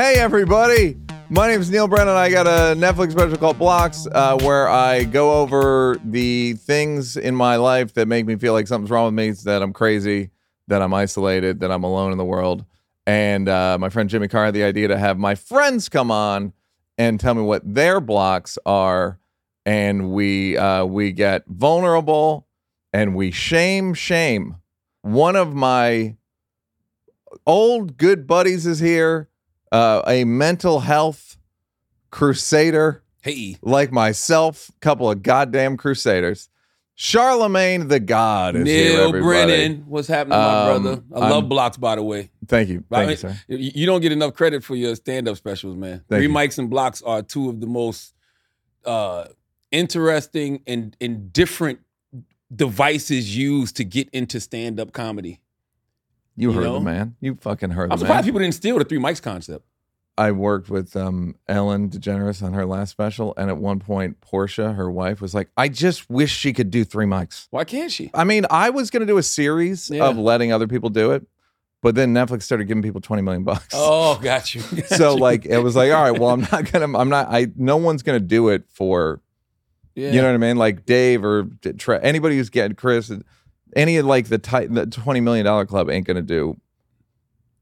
Hey, everybody. My name is Neal Brennan. I got a Netflix special called Blocks uh, where I go over the things in my life that make me feel like something's wrong with me, that I'm crazy, that I'm isolated, that I'm alone in the world. And uh, my friend Jimmy Carr had the idea to have my friends come on and tell me what their blocks are. And we uh, we get vulnerable and we shame shame. One of my old good buddies is here, uh, a mental health crusader Hey, like myself, couple of goddamn crusaders. Charlamagne Tha God is here, Neal everybody. Brennan, what's happening, my Um, brother? I love I'm- blocks, by the way. Thank you, I thank mean, you, sir. You you don't get enough credit for your stand-up specials, man. Thank Three you. mics and blocks are two of the most uh, interesting and and different devices used to get into stand-up comedy. You you heard the man. You fucking heard I'm surprised man. people didn't steal the three mics concept. I worked with um, Ellen DeGeneres on her last special, and at one point, Portia, her wife, was like, "I just wish she could do three mics." Why can't she? I mean, I was going to do a series Yeah. of letting other people do it, but then Netflix started giving people twenty million bucks. Oh, got you. Got so you. like, it was like, all right, well, I'm not gonna, I'm not, I, no one's gonna do it for, yeah. you know what I mean, like Dave or Tre- anybody who's getting Chris, any of like the type, the twenty million dollar club ain't gonna do.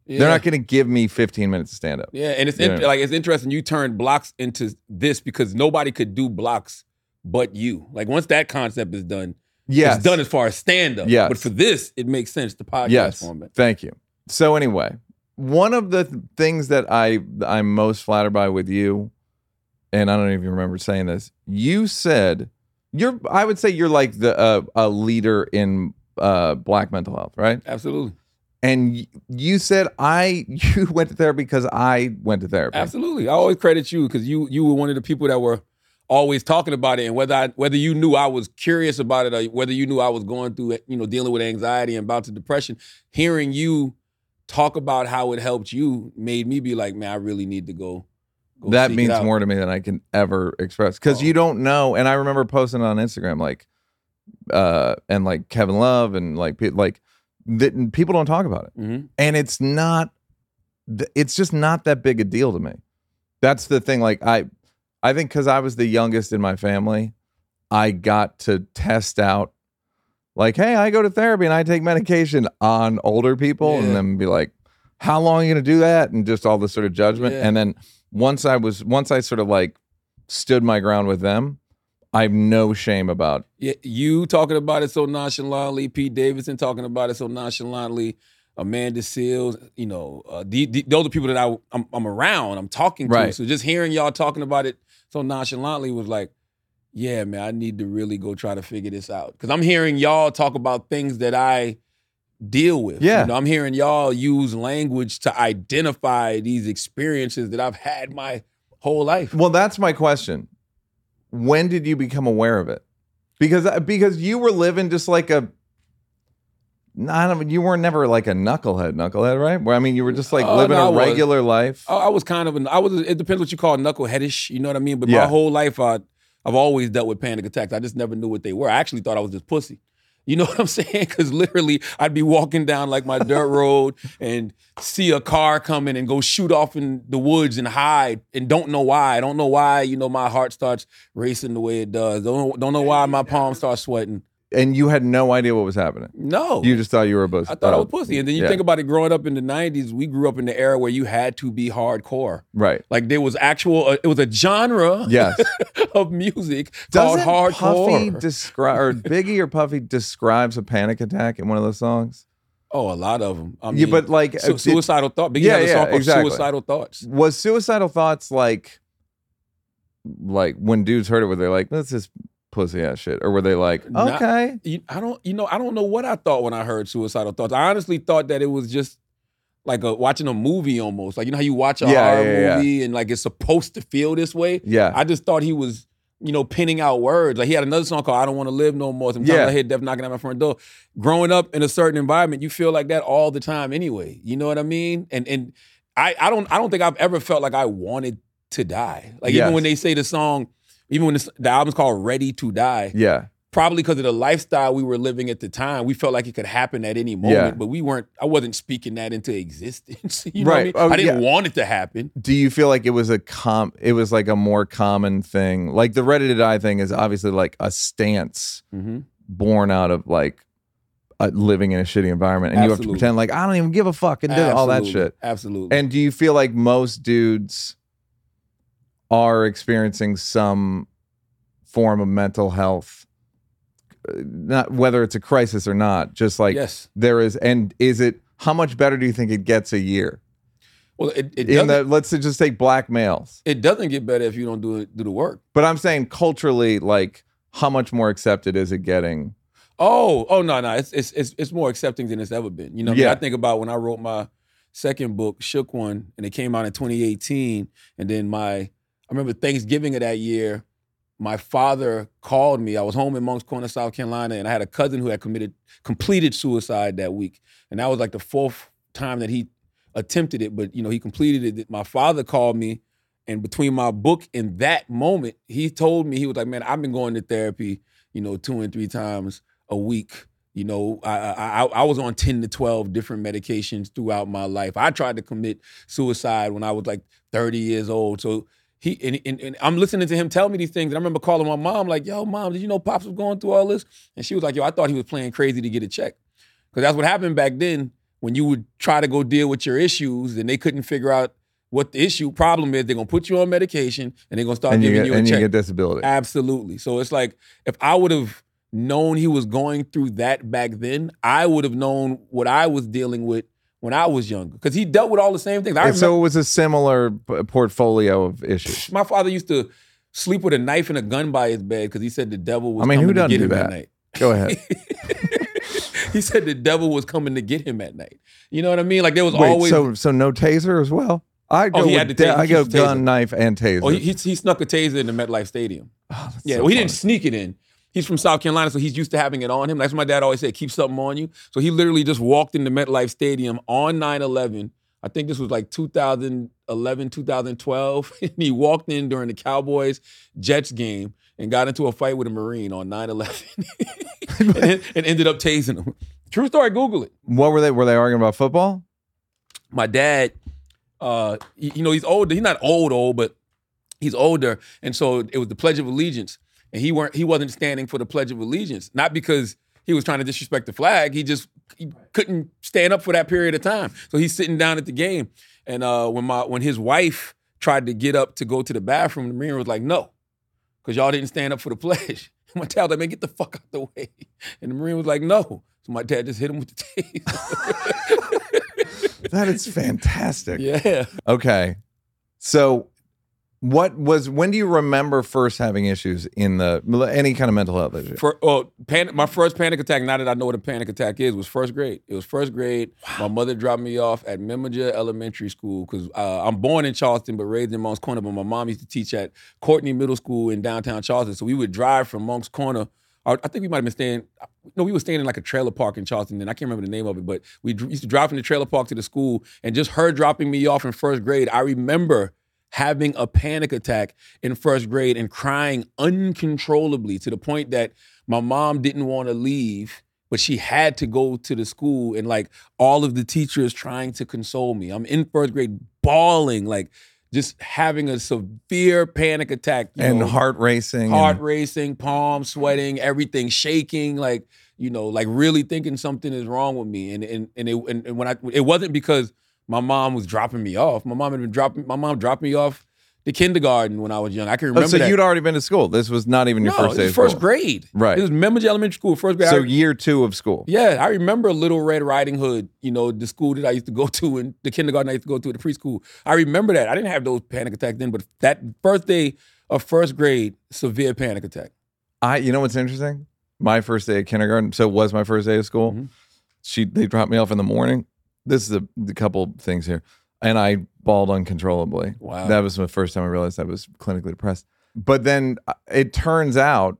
yeah. They're not gonna give me fifteen minutes to stand up. Yeah, and it's You in, like it's interesting. You turned blocks into this because nobody could do blocks but you. Like once that concept is done, Yes, it's done as far as stand up. Yes. but for this, it makes sense. The podcast yes. format. Thank you. So anyway, one of the th- things that I I'm most flattered by with you, and I don't even remember saying this. You said you're. I would say you're like the uh, a leader in uh, Black mental health, right? Absolutely, And you said I you went to therapy because I went to therapy. absolutely. I always credit you because you you were one of the people that were always talking about it, and whether I, whether you knew I was curious about it, or whether you knew I was going through it, you know dealing with anxiety and about to depression, hearing you talk about how it helped you made me be like, man, I really need to go. Go that means more to me than I can ever express because Oh. you don't know. And I remember posting on Instagram like, uh, and like Kevin Love and like pe- like that people don't talk about it, Mhm. and it's not. It's just not that big a deal to me. That's the thing. Like I, I think because I was the youngest in my family, I got to test out. Like, hey, I go to therapy and I take medication on older people, Yeah. and then be like, how long are you gonna do that? And just all this sort of judgment. Yeah. And then once I was once I sort of like stood my ground with them, I have no shame about Yeah, you talking about it so nonchalantly, Pete Davidson talking about it so nonchalantly, Amanda Seales, you know, uh, the, the, those are people that I, I'm, I'm around, I'm talking to. Right. So just hearing y'all talking about it so nonchalantly was like, yeah, man, I need to really go try to figure this out. Because I'm hearing y'all talk about things that I deal with. Yeah. You know, I'm hearing y'all use language to identify these experiences that I've had my whole life. Well, that's my question. When did you become aware of it? Because uh, because you were living just like a I don't you weren't never like a knucklehead, knucklehead, right? Where I mean, you were just like Uh, living no, a regular life. I, I was kind of an I was it depends what you call knuckleheadish, you know what I mean? But Yeah. my whole life I I've always dealt with panic attacks. I just never knew what they were. I actually thought I was just pussy. You know what I'm saying? Cuz literally I'd be walking down like my dirt road and see a car coming and go shoot off in the woods and hide and don't know why. I don't know why, you know, my heart starts racing the way it does. Don't don't know why my palms start sweating. And you had no idea what was happening. No. You just thought you were a pussy. I thought I Oh, was pussy. And then you yeah. think about it growing up in the 90s, we grew up in the era where you had to be hardcore. Right. Like there was actual, uh, it was a genre Yes. of music Doesn't called Puffy hardcore. describe or Biggie or Puffy describes a panic attack in one of those songs? oh, a lot of them. I mean, yeah, but like su- uh, suicidal thought. Biggie Yeah, yeah, called exactly. Suicidal Thoughts. was suicidal thoughts like like when dudes heard it were they like that's just pussy ass shit or were they like Not- okay You, I don't, you know, I don't know what I thought when I heard Suicidal Thoughts. I honestly thought that it was just like a, watching a movie almost. Like you know how you watch a Yeah, horror yeah, yeah. movie and like it's supposed to feel this way. yeah I just thought he was, you know, pinning out words. Like he had another song called "I Don't Want to Live No More." Sometimes Yeah. I hear death knocking at my front door. Growing up in a certain environment, you feel like that all the time anyway. You know what I mean? And and I I don't I don't think I've ever felt like I wanted to die. Like Yes. even when they say the song, even when the, the album's called "Ready to Die," yeah probably because of the lifestyle we were living at the time, we felt like it could happen at any moment, Yeah. but we weren't. I wasn't speaking that into existence. you know Right. what I mean? Oh, I didn't yeah. want it to happen. Do you feel like it was a com? It was like a more common thing. Like the ready to die thing is obviously like a stance Mm-hmm. born out of like uh, living in a shitty environment, and you have to pretend like I don't even give a fuck and do all that shit. Absolutely. And do you feel like most dudes are experiencing some form of mental health, uh, not whether it's a crisis or not? Just like yes. there is, and is it? How much better do you think it gets a year? Well, it, it In the let's just take black males, it doesn't get better if you don't do it, do the work. but I'm saying culturally, like how much more accepted is it getting? Oh, oh no, no, it's it's it's, it's more accepting than it's ever been. You know, what I mean? Yeah. I think about when I wrote my second book, Shook One, and it came out in 2018, and then my I remember Thanksgiving of that year, my father called me. I was home in Moncks Corner, South Carolina, and I had a cousin who had committed completed suicide that week, and that was like the fourth time that he attempted it, but you know he completed it. My father called me. And between my book and that moment, he told me he was like, "Man, I've been going to therapy, you know, two and three times a week. You know, I, I I was on ten to twelve different medications throughout my life. I tried to commit suicide when I was like thirty years old. So he and, and, and I'm listening to him tell me these things. And I remember calling my mom like, "Yo, mom, did you know pops was going through all this?" And she was like, "Yo, I thought he was playing crazy to get a check, because that's what happened back then." When you would try to go deal with your issues and they couldn't figure out what the issue problem is, they're gonna put you on medication and they're gonna start and you giving get you a and check. And you get disability. Absolutely. So it's like if I would have known he was going through that back then, I would have known what I was dealing with when I was younger. Because he dealt with all the same things. I And remember so it was a similar p- portfolio of issues. my father used to sleep with a knife and a gun by his bed because he said the devil was I mean, who coming to doesn't get do him that? at night. Go ahead. he said the devil was coming to get him at night. You know what I mean? Like there was Wait, always so so no taser as well? I go Oh, he with had da- ta- I go gun, taser. knife, and taser. Oh, he, he, he snuck a taser in the MetLife Stadium. Oh, Yeah, so well, he didn't sneak it in. He's from South Carolina, so he's used to having it on him. That's what my dad always said, keep something on you. So he literally just walked into MetLife Stadium on 9-11. I think this was like 2011, 2012. And he walked in during the Cowboys Jets game and got into a fight with a Marine on 9-11 and, and ended up tasing him. True story, Google it. What were they? Were they arguing about football? my dad, uh, you know, he's older. He's not old, old, but he's older, and so it was the Pledge of Allegiance, and he weren't he wasn't standing for the Pledge of Allegiance, not because he was trying to disrespect the flag. He just he couldn't stand up for that period of time. So he's sitting down at the game, and uh, when my when his wife tried to get up to go to the bathroom, the Marine was like, "No, because y'all didn't stand up for the pledge." My dad was like, "Man, get the fuck out the way," and the Marine was like, "No." So my dad just hit him with the taser. That is fantastic. yeah. Okay. So what was when do you remember first having issues in the any kind of mental health issue? For, oh, panic, my first panic attack, now that I know what a panic attack is, was first grade. It was first grade. My mother dropped me off at Memaja Elementary School because uh, I'm born in Charleston but raised in Moncks Corner. But my mom used to teach at Courtney Middle School in downtown Charleston. So we would drive from Moncks Corner. I I think we might have been staying, no, we were staying in like a trailer park in Charleston. And I can't remember the name of it, but we used to drive from the trailer park to the school. And just her dropping me off in first grade, I remember having a panic attack in first grade and crying uncontrollably to the point that my mom didn't want to leave but she had to go to the school and like all of the teachers trying to console me i'm in first grade bawling like just having a severe panic attack you and know, heart racing. heart and- racing palms sweating everything shaking like you know like really thinking something is wrong with me and and and, it, and, and when i it wasn't because my mom was dropping me off my mom had been dropping my mom dropped me off the kindergarten when i was young i can Oh, remember so that you'd already been to school. This was not even your no, first it day was of first school. grade Right. it was Memory Elementary School first grade So year two of school. yeah, I remember Little Red Riding Hood, you know, the school that I used to go to and the kindergarten I used to go to, the preschool. I remember that. I didn't have those panic attacks then, but that first day of first grade, severe panic attack. I you know what's interesting? My first day of kindergarten, so it was my first day of school. Mhm. She they dropped me off in the morning. This is a, the couple things here. And I bawled uncontrollably. Wow. That was the first time I realized I was clinically depressed. But then uh, it turns out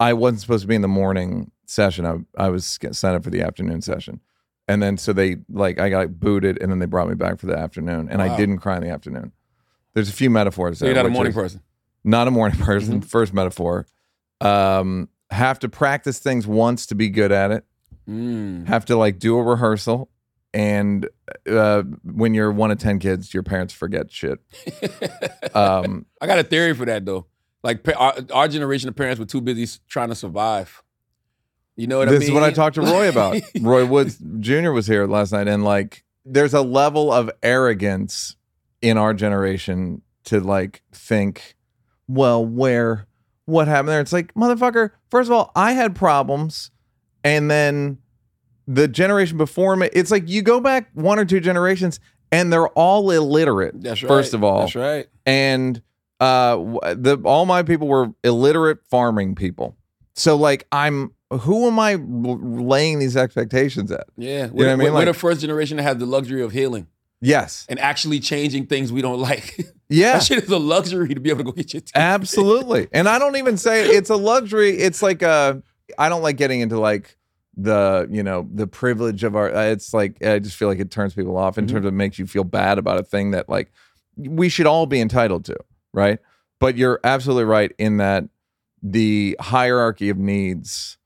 I wasn't supposed to be in the morning session. I, I was signed up for the afternoon session. And then so they like I got booted and then they brought me back for the afternoon and I didn't cry in the afternoon. There's a few metaphors so there. you're not a morning person. Not a morning person. Mhm. First metaphor. Um, have to practice things once to be good at it. Mm. Have to like do a rehearsal, and uh, when you're one of ten kids, your parents forget shit. Um, I got a theory for that though. Like our, our generation of parents were too busy trying to survive. You know what this I mean? is what I talked to Roy about. Roy Woods Jr. was here last night, and like, there's a level of arrogance in our generation to like think, well, where, what happened there? It's like, motherfucker. First of all, I had problems, and then the generation before me. It's like you go back one or two generations, and they're all illiterate. That's right. First of all, that's right. and uh the all my people were illiterate farming people so like i'm who am I laying these expectations at Yeah, know we're, what I mean? we're- we're Like- the first generation to have the luxury of healing yes and actually changing things we don't like. yeah that shit is a luxury to be able to go get your teeth. absolutely and i don't even say it's a luxury it's like uh i don't like getting into like the you know the privilege of our uh, it's like i just feel like it turns people off in Mhm. terms of makes you feel bad about a thing that like we should all be entitled to right but you're absolutely right in that the hierarchy of needs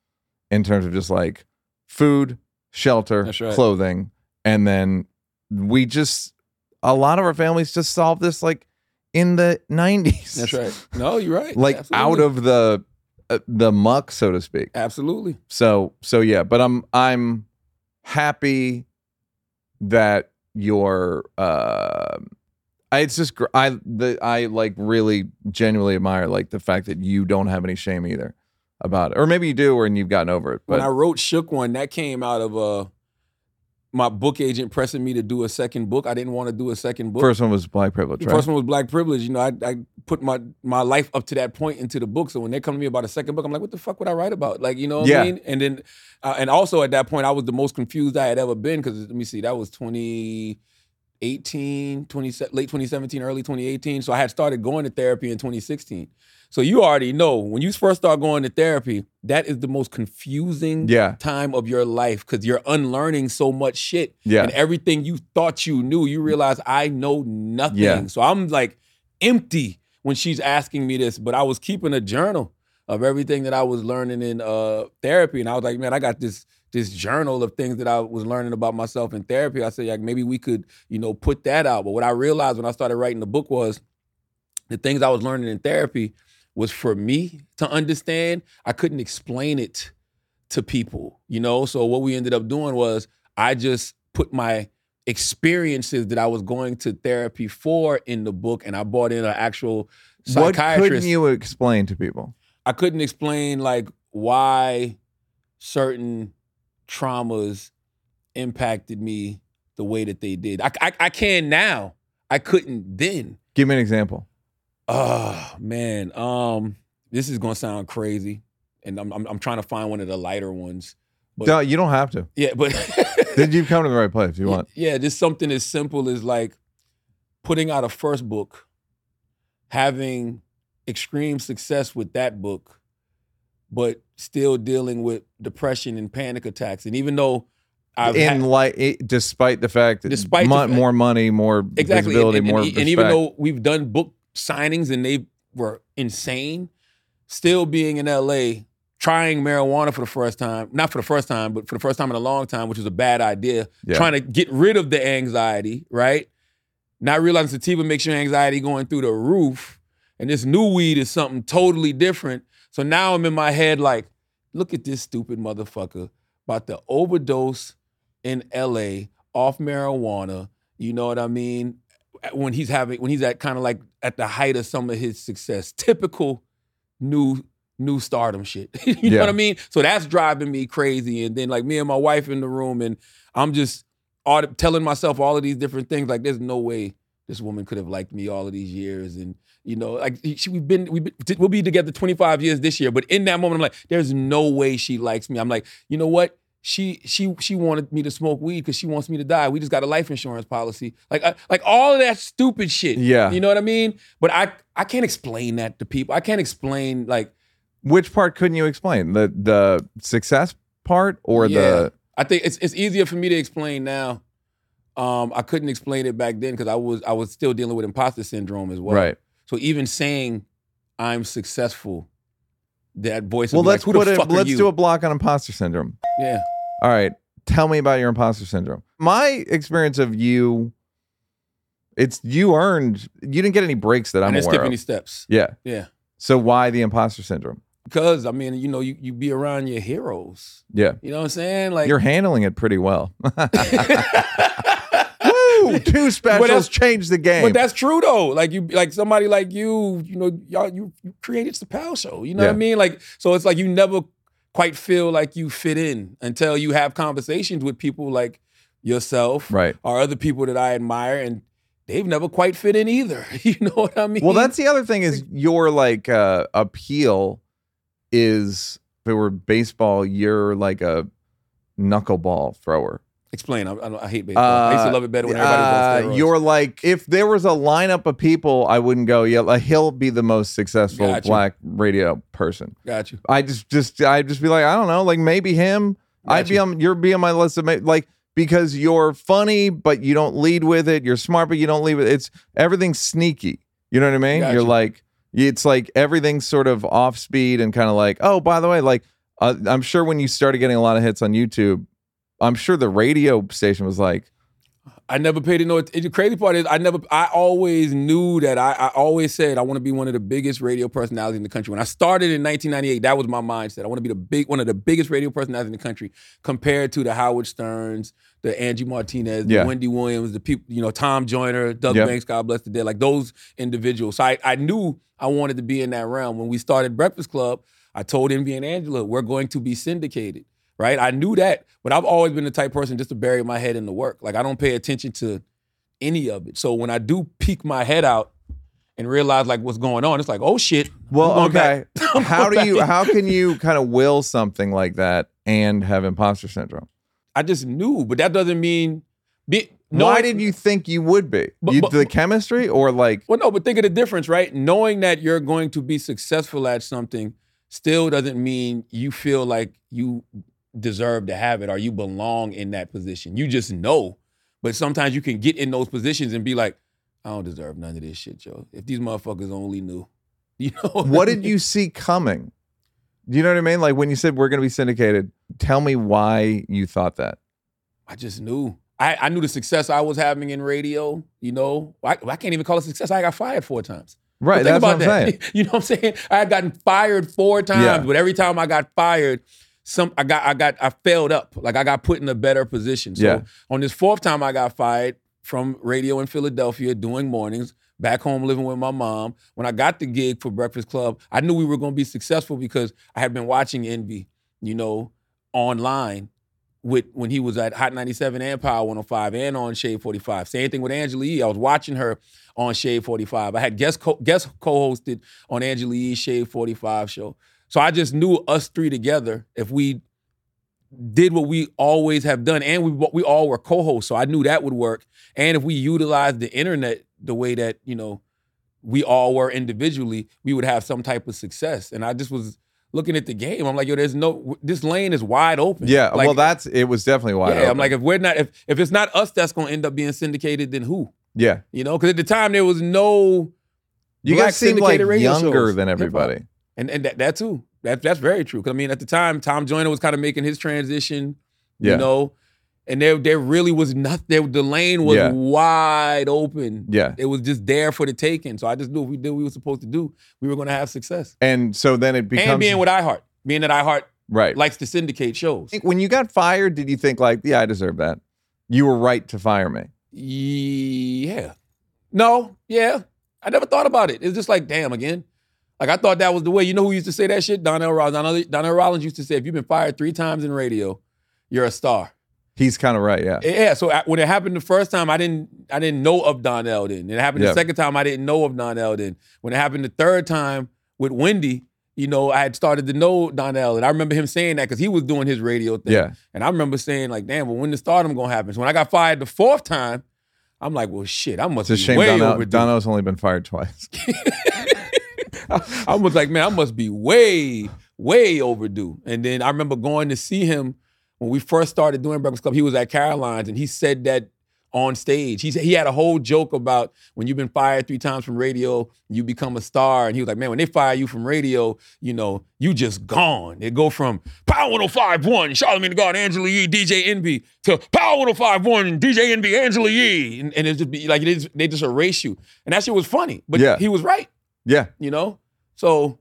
in terms of just like food shelter right. clothing and then we just a lot of our families just solved this like in the 90s That's right. No, you're right. like out of the the muck so to speak absolutely. so so yeah but i'm i'm happy that you're uh I, it's just gr- i the i like really genuinely admire like the fact that you don't have any shame either about it or maybe you do or and you've gotten over it But When I wrote Shook One, that came out of uh my book agent pressing me to do a second book. I didn't want to do a second book. first one was black privilege right first one was black privilege. You know, I, I put my my life up to that point into the book. So when they come to me about a second book, I'm like, what the fuck would I write about? Like, you know what Yeah. I mean? And then, uh, and also at that point, I was the most confused I had ever been because let me see, that was 2018, 20, late 2017, early 2018. So I had started going to therapy in 2016. So you already know when you first start going to therapy, that is the most confusing yeah time of your life because you're unlearning so much shit yeah and everything you thought you knew, you realize I know nothing. Yeah. So I'm like empty when she's asking me this, but I was keeping a journal of everything that I was learning in uh, therapy, and I was like, man, I got this this journal of things that I was learning about myself in therapy. I said, like, maybe we could, you know, put that out. But what I realized when I started writing the book was the things I was learning in therapy was for me to understand. I couldn't explain it to people, you know. So what we ended up doing was I just put my experiences that I was going to therapy for in the book, and I brought in an actual psychiatrist. what couldn't you explain to people I couldn't explain like why certain traumas impacted me the way that they did. I, I, I can now. I couldn't then. give me an example Oh man, um, this is gonna sound crazy, and I'm I'm, I'm trying to find one of the lighter ones. But- no, you don't have to Yeah, but did you come to the right place if you want Yeah, just something as simple as like putting out a first book, having extreme success with that book, but still dealing with depression and panic attacks. And even though I've in had, like it, despite the fact that Despite the fact- more money more exactly, visibility and, and- more and, and even though we've done book signings and they were insane, still being in LA, trying marijuana for the first time, not for the first time, but for the first time in a long time, which was a bad idea. Yeah. Trying to get rid of the anxiety, right? Not realizing sativa makes your anxiety going through the roof, and this new weed is something totally different. So now I'm in my head like, look at this stupid motherfucker about to overdose in LA off marijuana. You know what I mean? When he's having when he's at kind of like at the height of some of his success. Typical new new stardom shit. you know what I mean? So that's driving me crazy. And then like me and my wife in the room and I'm just all, telling myself all of these different things. Like there's no way this woman could have liked me all of these years. And you know, like she, we've been, we've been, we'll be together 25 years this year. But in that moment, I'm like, there's no way she likes me. I'm like, you know what? She she she wanted me to smoke weed because she wants me to die. We just got a life insurance policy, like I, like all of that stupid shit. Yeah. you know what I mean. But I I can't explain that to people. I can't explain like Which part couldn't you explain? The the success part or Yeah. the I think it's it's easier for me to explain now. Um, I couldn't explain it back then because I was I was still dealing with imposter syndrome as well. right? So even saying I'm successful that voice. Well, let's like, put it. Let's do a block on imposter syndrome. Yeah. All right. Tell me about your imposter syndrome. My experience of you, it's you earned. You didn't get any breaks that I I'm didn't aware skip of. any steps. yeah. Yeah. So why the imposter syndrome? Because I mean, you know, you, you be around your heroes. Yeah. You know what I'm saying? Like You're handling it pretty well. Woo! Two specials changed the game. But that's true though. Like you, like somebody like you, you know, y'all, you, you created Chappelle Show. You know what I mean? Like, so it's like you never quite feel like you fit in until you have conversations with people like yourself right. or other people that I admire, and they've never quite fit in either. You know what I mean? Well, that's the other thing is your like uh, appeal is if it were baseball, you're like a knuckleball thrower. Explain. I, I, I hate baseball. I used to Uh, love it better when everybody was Uh, on steroids. you're like if there was a lineup of people, I wouldn't go. Yeah, like he'll be the most successful Gotcha. black radio person. got you. I just, just, I'd just be like, I don't know, like maybe him. I'd be Gotcha. on, you're be on my list of ma- like because you're funny, but you don't lead with it. You're smart, but you don't lead with it. It's everything's sneaky. You know what I mean? Gotcha. You're like, it's like everything's sort of off speed and kind of like, oh, by the way, like uh, I'm sure when you started getting a lot of hits on YouTube, I'm sure the radio station was like, I never paid it no. The crazy part is I never. I always knew that. I, I always said I want to be one of the biggest radio personalities in the country. When I started in 1998, that was my mindset. I want to be the big one of the biggest radio personalities in the country, compared to the Howard Sterns, the Angie Martinez, the Yeah. Wendy Williams, the people. You know, Tom Joyner, Doug Yep. Banks, God bless the dead. Like those individuals. So I, I knew I wanted to be in that realm. When we started Breakfast Club, I told Envy and Angela we're going to be syndicated right? I knew that, but I've always been the type person just to bury my head in the work. Like I don't pay attention to any of it. So when I do peek my head out and realize like what's going on, it's like, oh shit. Well, okay. how do you, how can you kind of will something like that and have imposter syndrome? I just knew, but that doesn't mean. Be, Why did you think you would be? But- you, but- the chemistry or like, Well, no, but think of the difference, right? Knowing that you're going to be successful at something still doesn't mean you feel like you deserve to have it or you belong in that position. You just know. But sometimes you can get in those positions and be like, I don't deserve none of this shit, Joe. If these motherfuckers only knew. You know what I did you see coming? Do you know what I mean? Like when you said we're going to be syndicated, tell me why you thought that. I just knew. I, I knew the success I was having in radio, you know. I, I can't even call it success. I got fired four times. Right. But think what about I'm that. saying. you know what I'm saying? I had gotten fired four times, Yeah. but every time I got fired, some I got I got I failed up. Like I got put in a better position. So Yeah. on this fourth time I got fired from radio in Philadelphia doing mornings, back home living with my mom. When I got the gig for Breakfast Club, I knew we were going to be successful because I had been watching Envy, you know, online with when he was at Hot 97 and Power 105 and on Shade 45. Same thing with Angela Yee. I was watching her on Shade 45. I had guest co- guest co-hosted on Angela Yee's Shade 45 show. So I just knew us three together, if we did what we always have done, and we we all were co-hosts, so I knew that would work. And if we utilized the internet the way that you know we all were individually, we would have some type of success. And I just was looking at the game. I'm like, yo, there's no this lane is wide open. Yeah. Like, well, that's it. Was definitely wide. yeah, I'm like, if we're not, if if it's not us that's gonna end up being syndicated, then who? yeah. You know, because at the time there was no, You guys seem like syndicated younger shows, than everybody. And and that, that too. That that's very true. Because I mean, at the time, Tom Joyner was kind of making his transition. Yeah. You know, and there there really was nothing. There, the lane was Yeah. wide open. Yeah. It was just there for the taking. So I just knew if we did what we were supposed to do, we were going to have success. And so then it becomes and being with iHeart, being that iHeart right. likes to syndicate shows. When you got fired, did you think like, yeah, I deserve that? You were right to fire me. Yeah. No, yeah. I never thought about it. It's just like, damn, again. Like I thought that was the way. You know who used to say that shit? Donnell Rawlings. Donnell, Rawlings used to say, if you've been fired three times in radio, you're a star. He's kind of right. Yeah. Yeah. So I- when it happened the first time, I didn't I didn't know of Donnell then. It happened Yeah. the second time, I didn't know of Donnell then. When it happened the third time with Wendy, you know, I had started to know Donnell, and I remember him saying that because he was doing his radio thing. Yeah. And I remember saying like, "Damn, well, when the stardom gonna happen?" So when I got fired the fourth time, I'm like, "Well, shit, I must It's a be shame way Donnell, overdue." Donnell's only been fired twice. I was like, man, I must be way, way overdue. And then I remember going to see him when we first started doing Breakfast Club. He was at Caroline's and he said that on stage. He said he had a whole joke about when you've been fired three times from radio, you become a star. And he was like, man, when they fire you from radio, you know, you just gone. They go from Power 1051, Charlamagne Tha God, Angela Yee, DJ Envy, to Power 1051, DJ Envy, Angela Yee. And, and it's just be like they just, they just erase you. And that shit was funny. But Yeah. he was right, Yeah. you know? So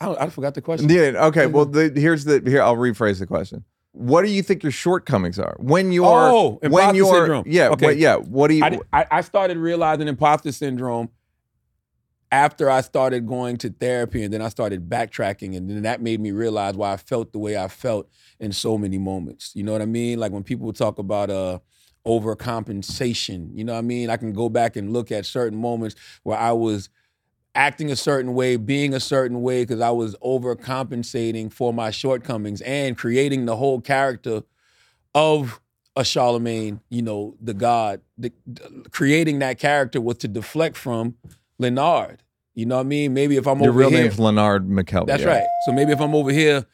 I, I forgot the question. Yeah. Okay. Well, the, here's the here. I'll rephrase the question. What do you think your shortcomings are when you are Oh, when you are syndrome. yeah Okay. what, yeah what do you I, I, I started realizing imposter syndrome after I started going to therapy and then I started backtracking and then that made me realize why I felt the way I felt in so many moments. You know what I mean? Like when people talk about uh overcompensation, you know what I mean? I can go back and look at certain moments where I was acting a certain way, being a certain way because I was overcompensating for my shortcomings and creating the whole character of a Charlamagne, you know, the God. The, creating that character was to deflect from Leonard. You know what I mean? Maybe if I'm your over real here, name's Leonard McKelvey. that's right. So maybe if I'm over here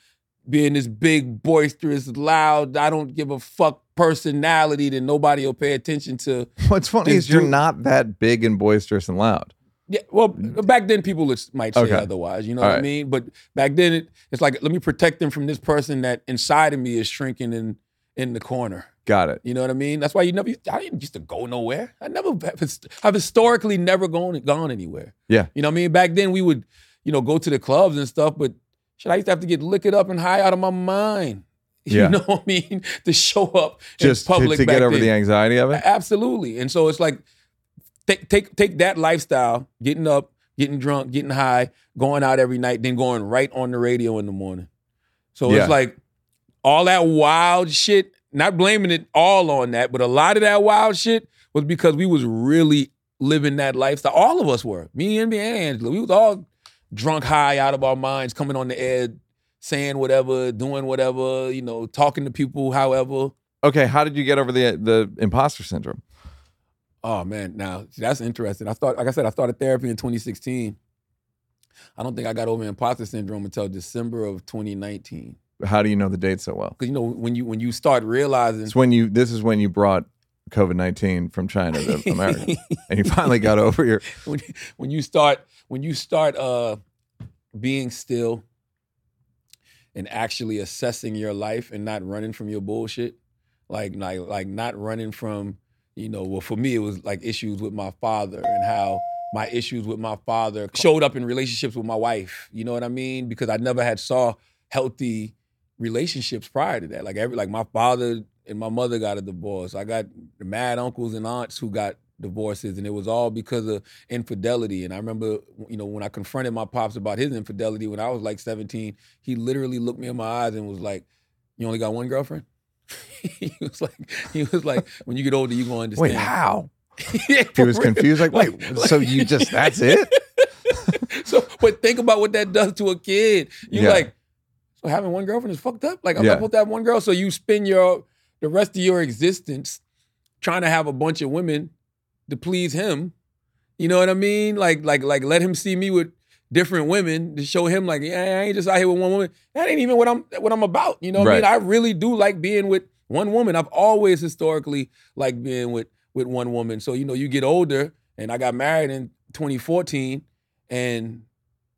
being this big, boisterous, loud, I don't give a fuck personality, then nobody will pay attention to. What's funny is you're dude- not that big and boisterous and loud. Yeah, well, mm-hmm. uh, back then people would- might say Okay. otherwise. You know All what I mean? But back then it, it's like let me protect them from this person that inside of me is shrinking in in the corner. Got it. You know what I mean? That's why you never. I didn't used to go nowhere. I never. I've historically never gone gone anywhere. Yeah. You know what I mean? Back then we would, you know, go to the clubs and stuff, but shit, I used to have to get liquored up and high out of my mind. You Yeah. know what I mean? To show up Just in to, public to back get over then. the anxiety of it. Absolutely. And so it's like take take take that lifestyle, getting up, getting drunk, getting high, going out every night, then going right on the radio in the morning. So Yeah. it's like all that wild shit, not blaming it all on that, but a lot of that wild shit was because we was really living that lifestyle. All of us were. Me and me and Angela. We was all drunk high out of our minds, coming on the air, saying whatever, doing whatever, you know, talking to people however. Okay. How did you get over the the imposter syndrome? Oh man, now that's interesting. I thought, like I said, I started therapy in 2016. I don't think I got over imposter syndrome until December of 2019. How do you know the date so well? Because you know when you when you start realizing It's when you. This is when you brought COVID nineteen from China to America, and you finally got over your. when, when you start when you start uh being still and actually assessing your life and not running from your bullshit like like like not running from you know well for me it was like issues with my father and how my issues with my father showed up in relationships with my wife you know what i mean? Because i never had saw healthy relationships prior to that. Like every like my father and my mother got a divorce. I got mad uncles and aunts who got divorces and it was all because of infidelity. And i remember you know when i confronted my pops about his infidelity when i was like 17 he literally looked me in my eyes and was like you only got one girlfriend he was like he was like when you get older you gonna understand Wait, how? Yeah, He was real. confused. Like, wait. Like- so you just that's it? so but think about what that does to a kid you Yeah. like so having one girlfriend is fucked up like i'm Yeah. supposed to have one girl so you spend your the rest of your existence trying to have a bunch of women to please him you know what i mean like like like let him see me with different women to show him like yeah i ain't just out here with one woman that ain't even what i'm what i'm about you know what i mean i really do like being with one woman i've always historically liked being with with one woman so you know you get older and i got married in 2014 and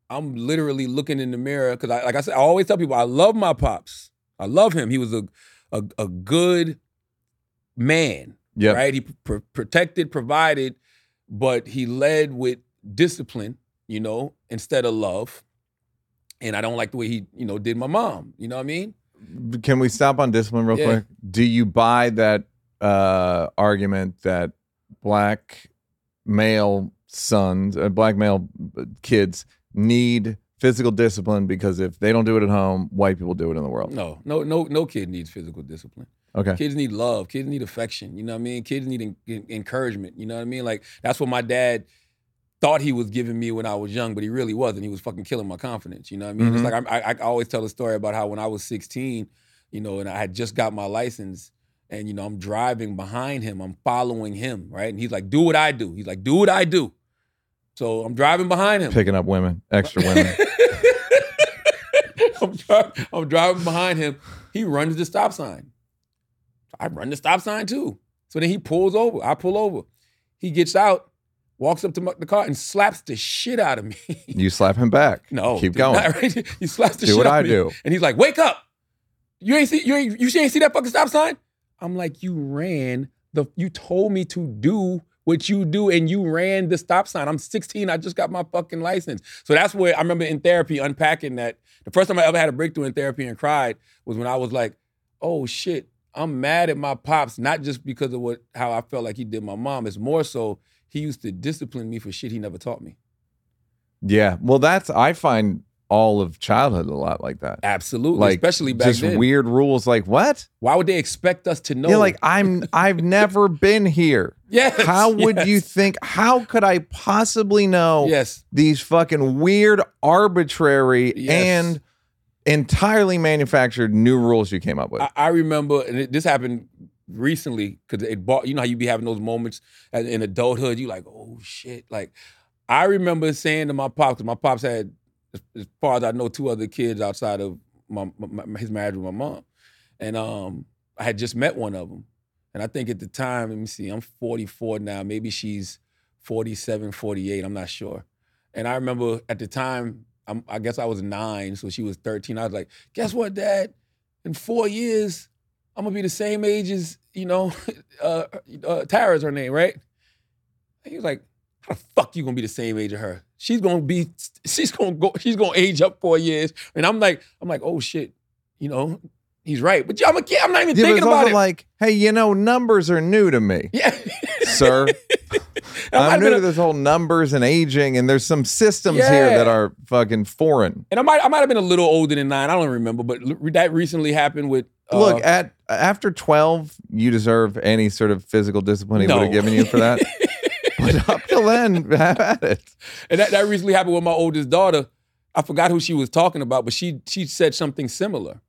I'm literally looking in the mirror because I like I said, I always tell people I love my pops. I love him. He was a a, a good man, Yeah. right? He pr- protected, provided, but he led with discipline, you know, instead of love. And I don't like the way he, you know, did my mom. You know what I mean? Can we stop on discipline real Yeah. quick? Do you buy that uh, argument that black male sons, uh, black male uh, kids need physical discipline because if they don't do it at home, white people do it in the world? No, no, no, no kid needs physical discipline. Okay. Kids need love. Kids need affection. You know what I mean? Kids need en- en- encouragement. You know what I mean? Like that's what my dad thought he was giving me when I was young, but he really wasn't. He was fucking killing my confidence. You know what I mean? It's Mhm. like I, I, I always tell a story about how when I was 16, you know, and I had just got my license, and you know I'm driving behind him, I'm following him, right? And he's like, "Do what I do." He's like, "Do what I do." So I'm driving behind him. Picking up women, extra women. I'm, dri- I'm driving behind him. He runs the stop sign. I run the stop sign too. So then he pulls over. I pull over. He gets out, walks up to my, the car, and slaps the shit out of me. You slap him back. no, keep dude, going. right. He slaps the Do shit what out I of me. do. And he's like, "Wake up! You ain't see you ain't you ain't see that fucking stop sign." I'm like, "You ran the. You told me to do." What you do and you ran the stop sign. I'm 16. I just got my fucking license. So that's where I remember in therapy unpacking that. The first time I ever had a breakthrough in therapy and cried was when I was like, oh shit, I'm mad at my pops, not just because of what how I felt like he did my mom. It's more so he used to discipline me for shit he never taught me. Yeah. Well, that's I find all of childhood a lot like that. Absolutely. Like Especially back just then. weird rules. Like what? Why would they expect us to know? You're like I'm. I've never been here. yes, How would yes, you think? How could I possibly know Yes. these fucking weird, arbitrary, Yes. and entirely manufactured new rules you came up with? I, I remember, and it, this happened recently because it bought. You know how you be having those moments in adulthood. You like, oh shit. Like, I remember saying to my pops, my pops had, as, far as I know, two other kids outside of my, my- his marriage with my mom, and um, I had just met one of them, and I think at the time, let me see, I'm 44 now. Maybe she's 47, 48. I'm not sure. And I remember at the time, I'm, I guess I was nine, so she was 13. I was like, guess what, Dad? In four years, I'm gonna be the same age as you know, uh, uh, Tara's her name, right? And he was like, "How the fuck you gonna be the same age as her? She's gonna be, she's gonna go, she's gonna age up four years." And I'm like, I'm like, oh shit, you know, he's right. But I'm a kid. I'm not even Yeah, thinking about it. like, hey, you know, numbers are new to me, yeah, sir. I might have I'm new to this whole numbers and aging, and there's some systems here that are fucking foreign. and I might, I might have been a little older than nine. I don't remember, but that recently happened with. Uh, Look, at after 12, you deserve any sort of physical discipline he No. would have given you for that. but up till then, have at it. And that, that recently happened with my oldest daughter. I forgot who she was talking about, but she she said something similar.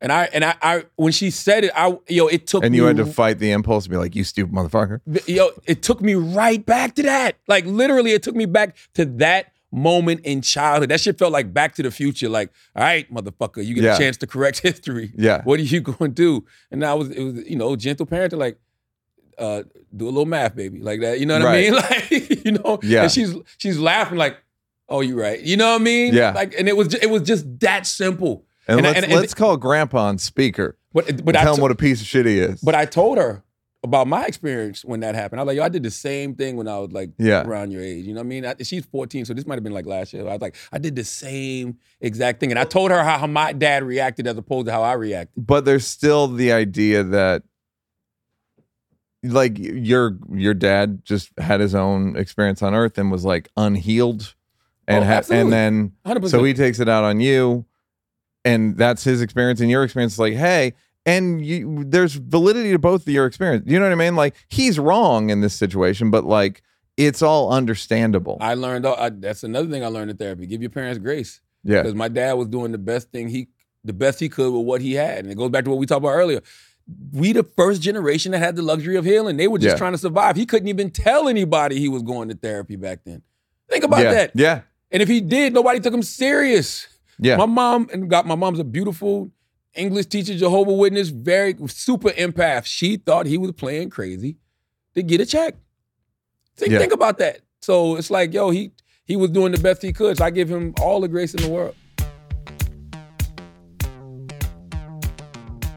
And I and I, I when she said it, I yo, it took And me you had to fight the impulse to be like, you stupid motherfucker. yo, it took me right back to that. Like literally, it took me back to that moment in childhood. That shit felt like Back to the Future. Like, all right, motherfucker, you get Yeah. a chance to correct history. Yeah. What are you going to do? And I was, it was, you know, gentle parenting, like, uh, do a little math, baby, like that. You know what I mean? Like, you know, Yeah. And she's she's laughing, like, oh, you right. You know what I mean? Yeah. Like, and it was it was just that simple. And, And I- let's, and- and- let's call Grandpa on speaker. But but I tell him what a piece of shit he is. but I told her about my experience when that happened. I was like, yo, I did the same thing when I was like Yeah. around your age. You know what I mean? I, she's 14, so this might have been like last year. I was like, I did the same exact thing. And I told her how, how my dad reacted as opposed to how I reacted. but there's still the idea that like your your dad just had his own experience on earth and was like unhealed and Oh, ha- and then 100%. so he takes it out on you and that's his experience and your experience is like hey and you there's validity to both of your experience you know what i mean like he's wrong in this situation but like it's all understandable I learned, I, that's another thing I learned in therapy. Give your parents grace. yeah Because my dad was doing the best thing he, the best he could with what he had. And it goes back to what we talked about earlier. We the first generation that had the luxury of healing. They were just Yeah. trying to survive. He couldn't even tell anybody he was going to therapy back then. Think about yeah that. yeah And if he did, nobody took him serious. yeah My mom and got my mom's a beautiful English teacher, Jehovah Witness, very super empath. She thought he was playing crazy to get a check. Think, Yeah. think about that. So it's like, yo, he he was doing the best he could. So I give him all the grace in the world.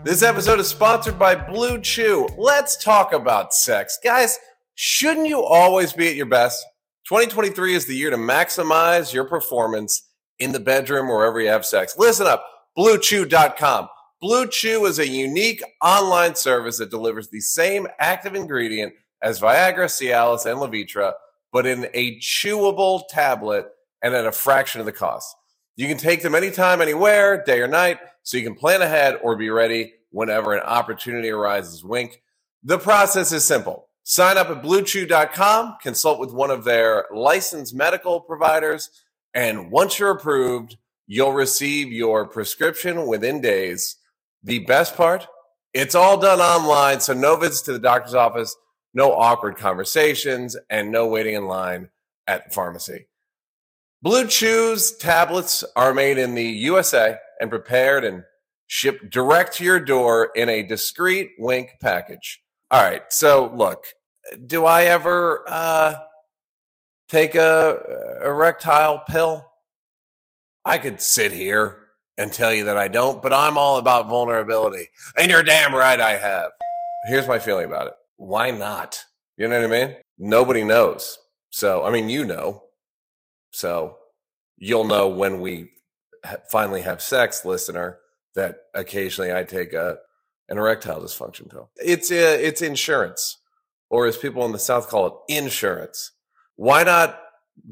This episode is sponsored by BlueChew. Let's talk about sex. Guys, shouldn't you always be at your best? 2023 is the year to maximize your performance in the bedroom or wherever you have sex. Listen up, bluechew.com. BlueChew is a unique online service that delivers the same active ingredient as Viagra, Cialis, and Levitra, but in a chewable tablet and at a fraction of the cost. You can take them anytime, anywhere, day or night, so you can plan ahead or be ready whenever an opportunity arises. Wink. The process is simple. Sign up at bluechew.com, consult with one of their licensed medical providers, and once you're approved, you'll receive your prescription within days. The best part, it's all done online, so no visits to the doctor's office, no awkward conversations, and no waiting in line at the pharmacy. BlueChew's tablets are made in the USA and prepared and shipped direct to your door in a discreet wink package. All right. So look, do I ever uh, take a erectile pill? I could sit here and tell you that I don't, but I'm all about vulnerability. And you're damn right I have. Here's my feeling about it. Why not? You know what I mean? Nobody knows. So, I mean, you know. So, you'll know when we finally have sex, listener, that occasionally I take a an erectile dysfunction pill. It's uh, it's insurance, or as people in the South call it, insurance. Why not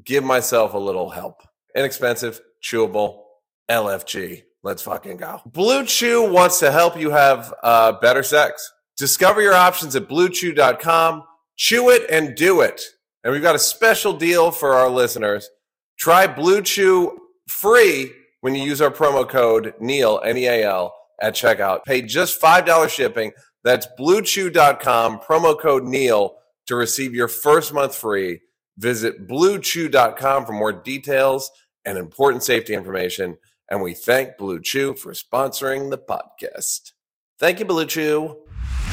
give myself a little help? Inexpensive, chewable, LFG. Let's fucking go. BlueChew wants to help you have uh, better sex. Discover your options at bluechew.com. Chew it and do it. And we've got a special deal for our listeners. Try BlueChew free when you use our promo code NEAL, N E A L, at checkout. Pay just $5 shipping. That's bluechew.com, promo code NEAL to receive your first month free. Visit bluechew.com for more details and important safety information. And we thank BlueChew for sponsoring the podcast. Thank you, BlueChew.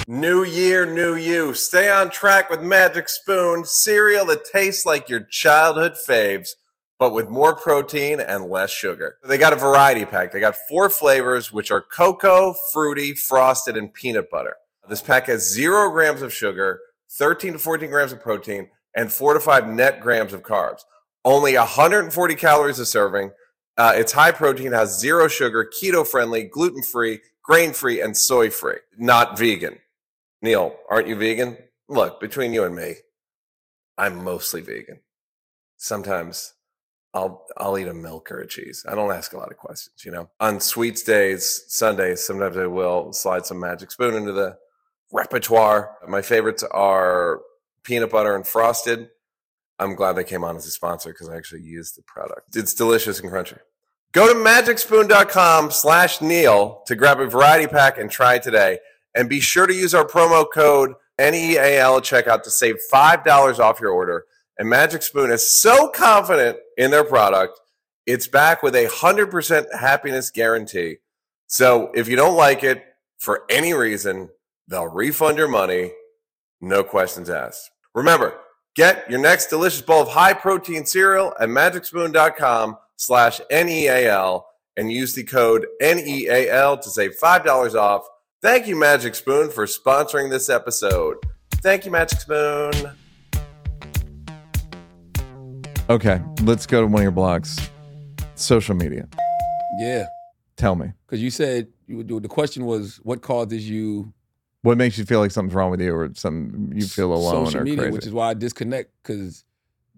New year, new you. Stay on track with Magic Spoon, cereal that tastes like your childhood faves, but with more protein and less sugar. They got a variety pack. They got four flavors, which are cocoa, fruity, frosted, and peanut butter. This pack has zero grams of sugar, 13 to 14 grams of protein, and four to five net grams of carbs. Only 140 calories a serving. Uh, it's high protein, has zero sugar, keto friendly, gluten free, grain free, and soy free. Not vegan. Neal, aren't you vegan? Look, between you and me, I'm mostly vegan. Sometimes I'll I'll eat a milk or a cheese. I don't ask a lot of questions, you know. On sweets days, Sundays, sometimes I will slide some magic spoon into the repertoire. My favorites are peanut butter and frosted. I'm glad they came on as a sponsor because I actually used the product. It's delicious and crunchy. Go to magicspoon.com slash Neal to grab a variety pack and try today. And be sure to use our promo code NEAL at checkout to save $5 off your order. And Magic Spoon is so confident in their product, it's back with a 100% happiness guarantee. So if you don't like it for any reason, they'll refund your money, no questions asked. Remember, get your next delicious bowl of high protein cereal at magicspoon.com slash N-E-A-L and use the code N-E-A-L to save $5 off. Thank you, Magic Spoon, for sponsoring this episode. Thank you, Magic Spoon. Okay, let's go to one of your blocks. Social media. Yeah, Tell me. because you said you would do. The question was, what causes you What makes you feel like something's wrong with you or some you feel alone social or media, crazy? which is why I disconnect because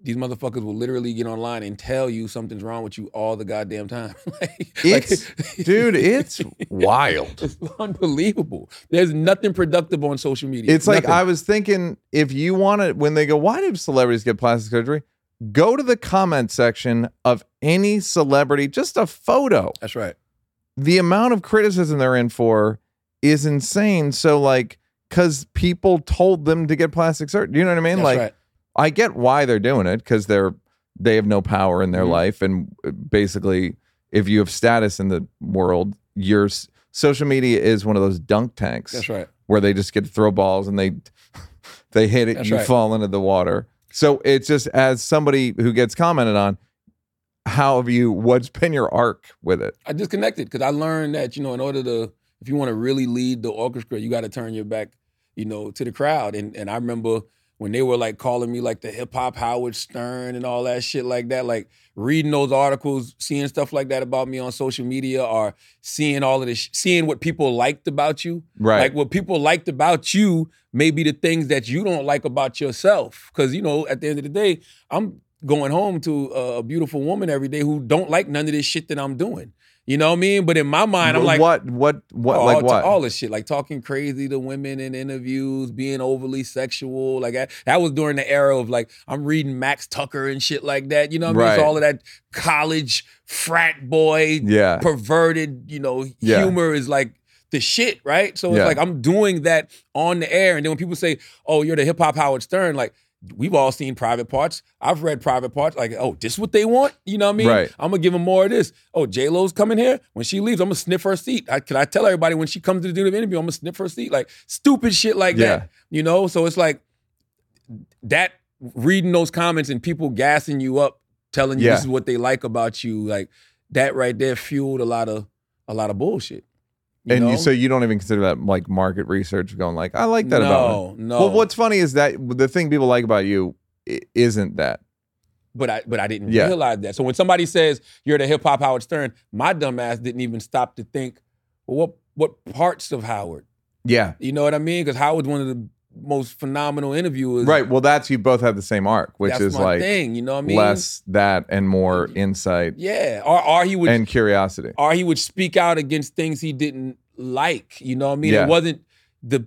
these motherfuckers will literally get online and tell you something's wrong with you all the goddamn time. like, It's- dude, it's wild. It's unbelievable. There's nothing productive on social media. It's like I was thinking if you want to, when they go, why do celebrities get plastic surgery? Go to the comment section of any celebrity, just a photo. That's right. The amount of criticism they're in for is insane. So, like, because people told them to get plastic surgery. You know what I mean? That's like, right. I get why they're doing it because they're they have no power in their Mhm. life, and uh, basically, if you have status in the world, your s- social media is one of those dunk tanks That's right. where they just get to throw balls and they they hit it, That's you right. fall into the water. So it's just as somebody who gets commented on, how have you? What's been your arc with it? I disconnected because I learned that you know in order to if you want to really lead the orchestra, you got to turn your back, you know, to the crowd. And and I remember when they were like calling me like the hip hop Howard Stern and all that shit like that, like reading those articles, seeing stuff like that about me on social media, or seeing all of this, seeing what people liked about you. Right. Like what people liked about you may be the things that you don't like about yourself. Because you know, at the end of the day, I'm going home to a beautiful woman every day who don't like none of this shit that I'm doing. You know what I mean? But in my mind, I'm like, what what what all, like what? all this shit, like talking crazy to women in interviews, being overly sexual. Like that, that was during the era of like I'm reading Max Tucker and shit like that. You know what I mean? Right. It's all of that college frat boy, yeah. perverted, you know, Yeah. humor is like the shit, right? So it's Yeah. like I'm doing that on the air, and then when people say, "Oh, you're the hip hop Howard Stern," like we've all seen private parts. I've read private parts like, oh, this is what they want? You know what I mean? Right. I'm gonna give them more of this. Oh, J Lo's coming here. When she leaves, I'm gonna sniff her seat. I, can I tell everybody when she comes to do the interview, I'm gonna sniff her seat? Like stupid shit like Yeah. that. You know? So it's like that reading those comments and people gassing you up, telling you Yeah. this is what they like about you, like that right there fueled a lot of a lot of bullshit. You and know? you so you don't even consider that like market research going like I like that about me. no, no. Well, what's funny is that the thing people like about you isn't that. but I but I didn't Yeah. realize that. So when somebody says you're the hip hop Howard Stern, my dumb ass didn't even stop to think, well, what what parts of Howard? Yeah. You know what I mean? Because Howard's one of the most phenomenal interviewers. Right. Well, that's you both have the same arc, which That's is my like thing. You know what I mean? less that and more insight Yeah. Or or he would and curiosity. or he would speak out against things he didn't like. You know what I mean? Yeah. It wasn't the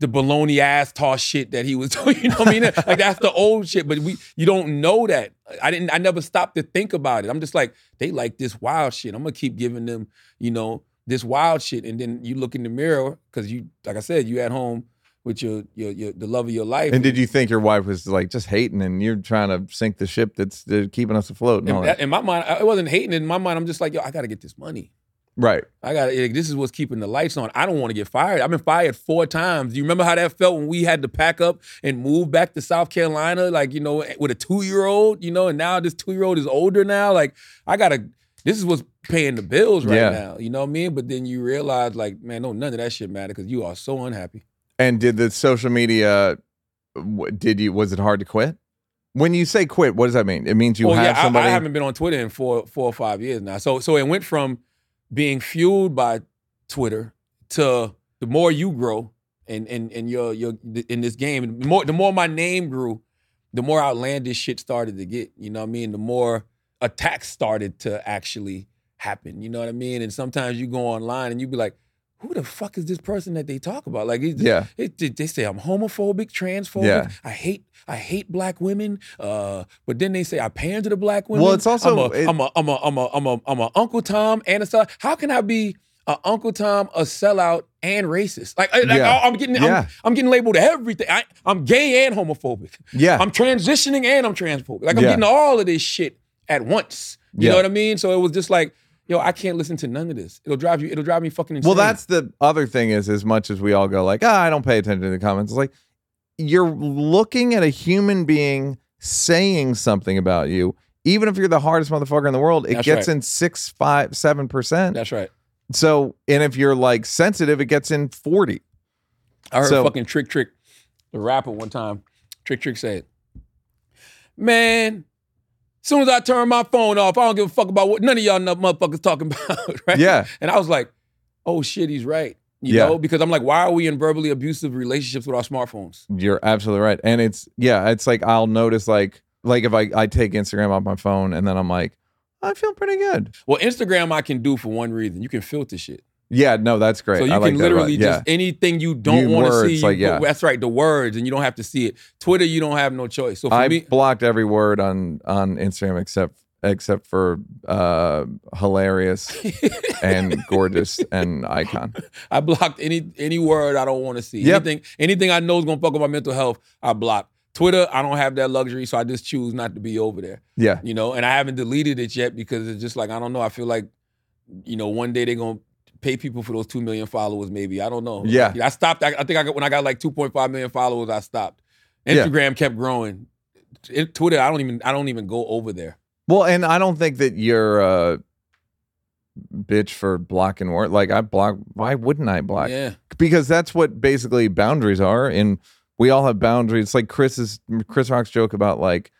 the baloney ass toss shit that he was doing. You know what I mean? like that's the old shit. But we you don't know that. I didn't I never stopped to think about it. I'm just like, they like this wild shit. I'm gonna keep giving them, you know, this wild shit. And then you look in the mirror, because you like I said, you at home with your your, your the love of your life. And did you think your wife was like just hating and you're trying to sink the ship that's keeping us afloat and in, that? in my mind, I wasn't hating. In my mind, I'm just like, yo, I gotta get this money. Right. I got to this is what's keeping the lights on. I don't want to get fired. I've been fired four times. Do you remember how that felt when we had to pack up and move back to South Carolina, like you know, with a two year old, you know, and now this two year old is older now. Like I gotta. This is what's paying the bills right Yeah. now. You know what I mean? But then you realize, like, man, no, none of that shit matter because you are so unhappy. And did the social media? Did you? Was it hard to quit? When you say quit, what does that mean? It means you oh, well, have yeah, I- somebody. I, haven't been on Twitter in four, four or five years now. So, so it went from being fueled by Twitter to the more you grow and and and your your in this game, the more the more my name grew, the more outlandish shit started to get. You know what I mean? The more attacks started to actually happen. You know what I mean? And sometimes you go online and you be like. Who the fuck is this person that they talk about? Like, it, Yeah. it, they say I'm homophobic, transphobic. Yeah. I hate, I hate black women. Uh, but then they say I pander to black women. Well, it's also- I'm a, it- I'm a, I'm a, I'm a, I'm a, I'm a Uncle Tom and a sellout. How can I be a Uncle Tom, a sellout, and racist? Like, like Yeah. I'm getting, Yeah. I'm, I'm getting labeled everything. I, I'm gay and homophobic. yeah. I'm transitioning and I'm transphobic. Like I'm getting all of this shit at once. You know what I mean? So it was just like, yo, I can't listen to none of this. It'll drive you. It'll drive me fucking insane. Well, that's the other thing is as much as we all go like, ah, I don't pay attention to the comments. It's like you're looking at a human being saying something about you, even if you're the hardest motherfucker in the world, it That's gets right. in six, five, seven percent. that's right. So, and if you're like sensitive, it gets in forty. I heard So- fucking Trick Trick, the rapper, one time. Trick Trick said, "Man, soon as I turn my phone off, I don't give a fuck about what none of y'all motherfuckers talking about." right? Yeah. And I was like, "Oh shit, he's right." You Yeah. know, because I'm like, why are we in verbally abusive relationships with our smartphones? You're absolutely right. And it's yeah, it's like I'll notice like like if I I take Instagram off my phone and then I'm like, I feel pretty good. Well, Instagram I can do for one reason: you can filter shit. Yeah, no, that's great. So you I like can that lot. literally yeah. just anything you don't want to see. you like, yeah. that's right, the words, and you don't have to see it. Twitter, you don't have no choice. So for I me, blocked every word on on Instagram except except for uh hilarious and gorgeous and icon. I blocked any any word I don't want to see. Yep. Anything anything I know is gonna fuck up my mental health, I block. Twitter, I don't have that luxury, so I just choose not to be over there. Yeah. You know, and I haven't deleted it yet because it's just like I don't know. I feel like, you know, one day they're gonna pay people for those two million followers. Maybe I don't know. Yeah. I stopped. I, I think I got when I got like two point five million followers, I stopped. Yeah. Instagram kept growing. It- Twitter, I don't even I don't even go over there. Well, and I don't think that you're a bitch for blocking word. Like I block why wouldn't I block? Yeah. Because that's what basically boundaries are and we all have boundaries. It's like Chris's Chris Rock's joke about like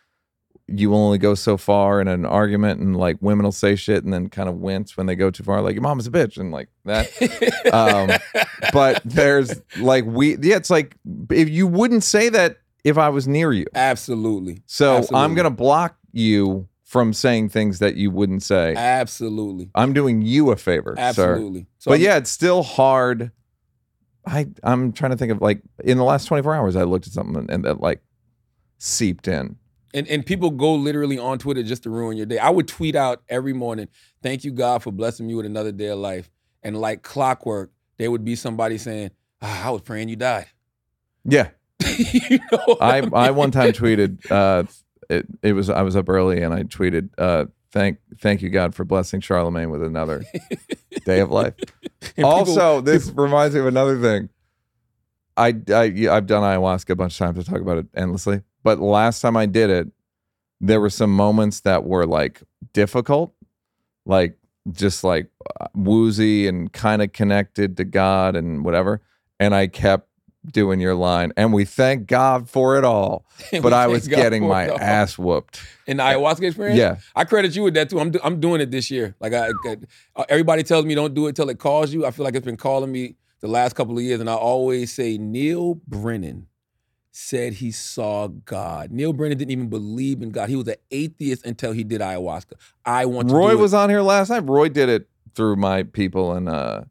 you will only go so far in an argument and like women will say shit and then kind of wince when they go too far like your mom is a bitch and like that. Um, but there's like we yeah it's like if you wouldn't say that if i was near you. Absolutely. so i'm gonna block you from saying things that you wouldn't say. Absolutely. i'm doing you a favor sir. Absolutely. So but I'm- yeah it's still hard. I i'm trying to think of like in the last 24 hours i looked at something and that like seeped in and and people go literally on Twitter just to ruin your day. I would tweet out every morning, "Thank you God for blessing me with another day of life." And like clockwork, there would be somebody saying, ah, "I was praying you died." yeah you know? I I one time tweeted uh it, it was I was up early and I tweeted uh thank thank you God for blessing Charlamagne with another day of life. people- also, this reminds me of another thing. I, I I've done ayahuasca a bunch of times. I talk about it endlessly. But last time I did it, there were some moments that were like difficult, like just like uh, woozy and kind of connected to God and whatever. And I kept doing your line, and we thank God for it all. But I was God getting my ass whooped. in the ayahuasca experience. Yeah. I credit you with that too. I'm do, I'm doing it this year. Like I, I- everybody tells me don't do it till it calls you. I feel like it's been calling me the last couple of years, and I always say Neal Brennan said he saw God. Neal Brennan didn't even believe in God. He was an atheist until he did ayahuasca. I want to Roy was on here last night. Roy did it through my people and uh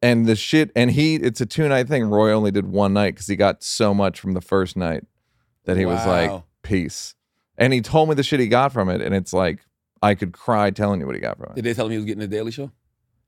and the shit and he it's a two night thing. Roy only did one night because he got so much from the first night that he was like peace. And he told me the shit he got from it, and it's like I could cry telling you what he got from it. Did they tell him he was getting the Daily Show?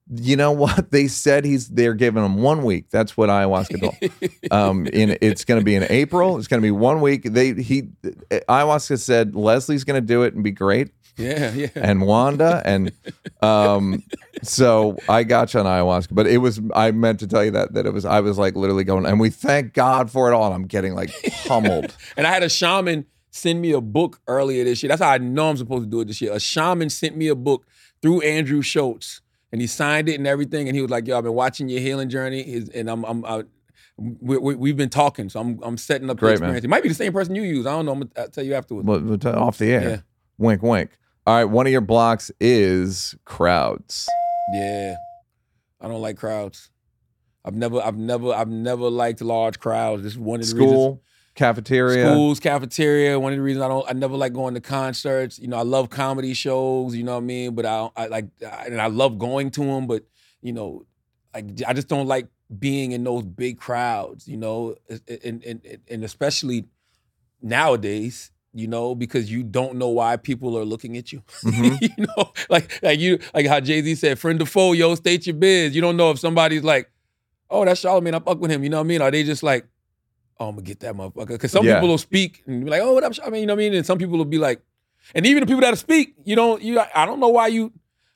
You know what? They said he's they're giving him one week. That's what ayahuasca told. um in it's going to be in April. It's going to be one week. They he ayahuasca said Leslie's going to do it and be great yeah, yeah. and Wanda and um so I got you on ayahuasca but it was I meant to tell you that that it was I was like literally going and we thank God for it all and I'm getting like pummeled And I had a shaman send me a book earlier this year. That's how I know I'm supposed to do it this year. A shaman sent me a book through Andrew Schulz, and he signed it and everything. And he was like, "Yo, I've been watching your healing journey, His- and I'm, I'm, I, we, we, we've been talking, so I'm, I'm setting up the Great, man. experience. It might be the same person you use. I don't know. I'm gonna tell you afterwards. Well, we'll t- off the air Yeah. wink wink all right one of your blocks is crowds Yeah, I don't like crowds. I've never, I've never, I've never liked large crowds. This is one of the reasons. Cafeteria Schools, cafeteria. One of the reasons I don't, I never like going to concerts. You know, I love comedy shows. You know what I mean? But I, I like, I, and I love going to them. But you know, like I just don't like being in those big crowds. You know, and and and especially nowadays. You know, because you don't know why people are looking at you. Mhm. you know, like like you like how Jay Z said, "Friend or foe, yo, state your biz." You don't know if somebody's like, "Oh, that's Charlamagne, I fuck with him." You know what I mean? Are they just like, "Oh, I'm gonna get that motherfucker"? Because some Yeah. people will speak and be like, "Oh, what up, Charlamagne?" You know what I mean? And some people will be like, and even the people that speak, you don't, you, I don't know why you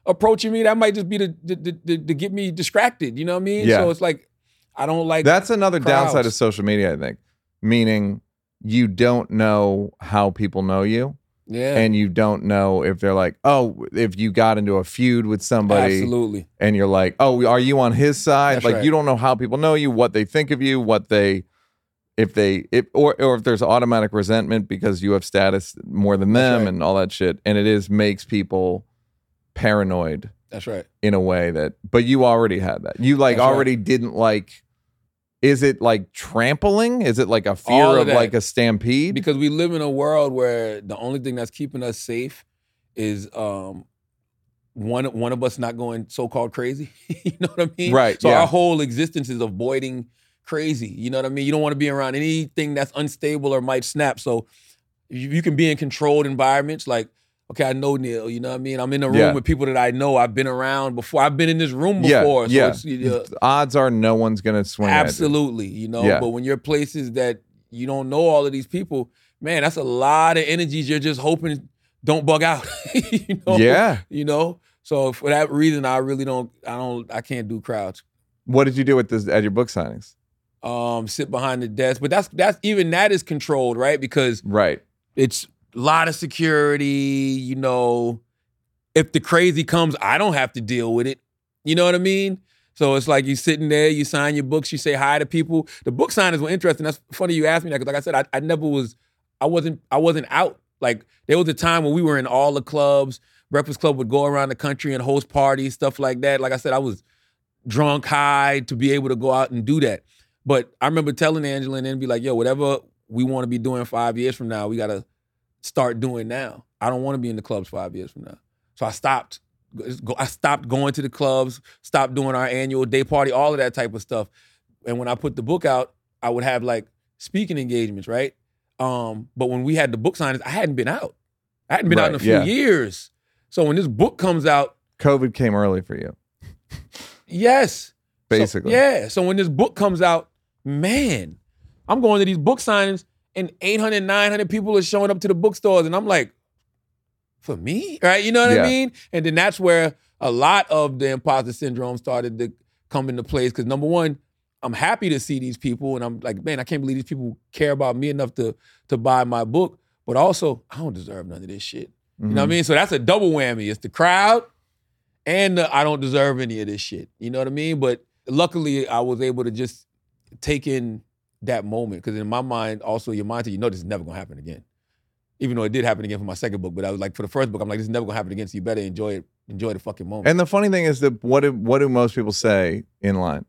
approaching me. That might just be to to, to, to, get me distracted. You know what I mean? Yeah. So it's like, I don't like. That's another downside of social media, I think. Meaning you don't know how people know you, yeah, and you don't know if they're like, oh, if you got into a feud with somebody, absolutely. and you're like, oh, are you on his side? That's like right. you don't know how people know you, what they think of you, what they, if they, if or or if there's automatic resentment because you have status more than them right. and all that shit, and it is makes people paranoid That's right. in a way that but you already had that you like That's right. already didn't like is it like trampling is it like a fear All of of, like a stampede because we live in a world where the only thing that's keeping us safe is um one one of us not going so-called crazy you know what i mean Right, so yeah. our whole existence is avoiding crazy you know what i mean you don't want to be around anything that's unstable or might snap so you, you can be in controlled environments like okay i know neal you know what i mean i'm in a room Yeah. with people that i know i've been around before i've been in this room yeah before so yeah it's, uh, odds are no one's gonna swing at you. Absolutely, you know. Yeah. But when you're places that you don't know all of these people, man, that's a lot of energies you're just hoping don't bug out. you know? yeah You know? So for that reason, I really don't I don't I can't do crowds. what did you do with this at your book signings Um, sit behind the desk. But that's that's even that is controlled, right? Because right it's a lot of security, you know. If the crazy comes, I don't have to deal with it. You know what I mean? So it's like you sitting there, you sign your books, you say hi to people. The book signers were interesting. That's funny you asked me that because, like I said, I, I never was, I wasn't, I wasn't out. Like there was a time when we were in all the clubs. Breakfast Club would go around the country and host parties, stuff like that. Like I said, I was drunk, high to be able to go out and do that. But I remember telling Angela and then be like, yo, whatever we want to be doing five years from now, we got to start doing now. I don't want to be in the clubs five years from now. So I stopped. I stopped going to the clubs, stopped doing our annual day party, all of that type of stuff. And when I put the book out, I would have like speaking engagements, right? Um, but when we had the book signings, I hadn't been out. I hadn't been out in a few yeah. years. So when this book comes out, covid came early for you yes, So- basically yeah. So when this book comes out, man, I'm going to these book signings and 800, 900 people are showing up to the bookstores. And I'm like, for me? Right? You know what Yeah. I mean? And then that's where a lot of the imposter syndrome started to come into place. Because number one, I'm happy to see these people. And I'm like, man, I can't believe these people care about me enough to, to buy my book. But also, I don't deserve none of this shit. You know what I mm-hmm. mean? So that's a double whammy. It's the crowd and the, I don't deserve any of this shit. You know what I mean? But luckily, I was able to just take in that moment because in my mind, also your mindset, you know, this is never gonna happen again. Even though it did happen again for my second book, but I was like, for the first book, I'm like, this is never gonna happen again. So you better enjoy it. Enjoy the fucking moment. And the funny thing is that what do, what do most people say in line?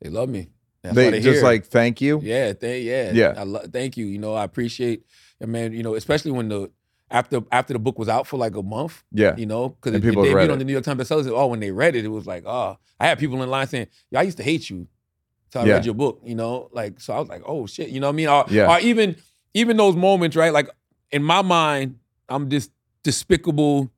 they love me. That's they they just here. like thank you. Yeah, th- yeah, Yeah. I lo- thank you. You know, I appreciate, and man, you know, especially when the after after the book was out for like a month. Yeah. You know, because it, it people read debuted on the New York Times bestsellers. Oh, when they read it, it was like, oh, I had people in line saying, "Yeah, I used to hate you." So I Yeah. read your book. You know, like so I was like, oh shit. You know what I mean? Or, Yeah. or even even those moments, right? Like in my mind, I'm this despicable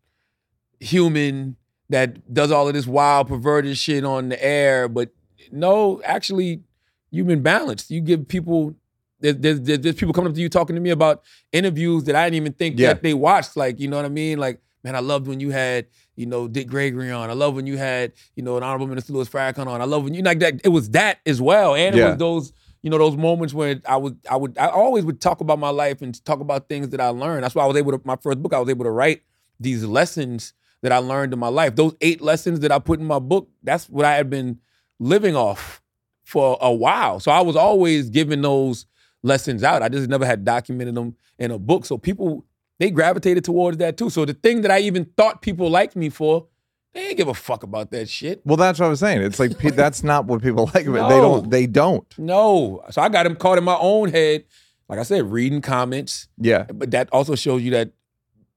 human that does all of this wild, perverted shit on the air. But no, actually, you've been balanced. You give people. There's, there's, there's people coming up to you talking to me about interviews that I didn't even think Yeah. that they watched. Like, you know what I mean? Like, man, I loved when you had, you know, Dick Gregory on. I love when you had, you know, an honorable minister Louis Farrakhan on. I love when you like that. It was that as well, and it Yeah. was those, you know, those moments where I would, I would, I always would talk about my life and talk about things that I learned. That's why I was able to. My first book, I was able to write these lessons that I learned in my life. Those eight lessons that I put in my book. That's what I had been living off for a while. So I was always giving those lessons out. I just never had documented them in a book. So people they gravitated towards that too. So the thing that I even thought people liked me for, they didn't give a fuck about that shit. Well, that's what I was saying. It's like pe- that's not what people like about it. They don't. They don't. No. So I got him caught in my own head. Like I said, reading comments. Yeah. But that also shows you that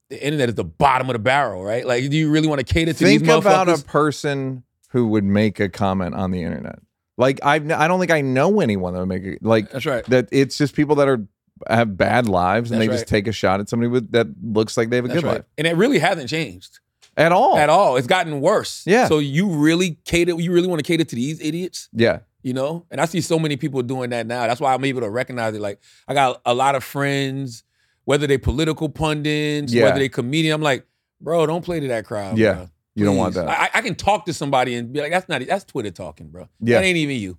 the internet is the bottom of the barrel, right? Like, do you really want to cater to these? Think about a person who would make a comment on the internet. Like I've, I don't think I know anyone that would make it. Like That's right. that. It's just people that are have bad lives and That's they just right. take a shot at somebody with that looks like they have a That's good right. life And it really hasn't changed at all. at all. It's gotten worse. Yeah. So you really cater, you really want to cater to these idiots? Yeah. you know and i see so many people doing that now that's why i'm able to recognize it like i got a lot of friends whether they political pundits Yeah. whether they comedian i'm like bro don't play to that crowd Yeah. bro. You don't want that. I, I can talk to somebody and be like that's not that's twitter talking bro Yeah. that ain't even you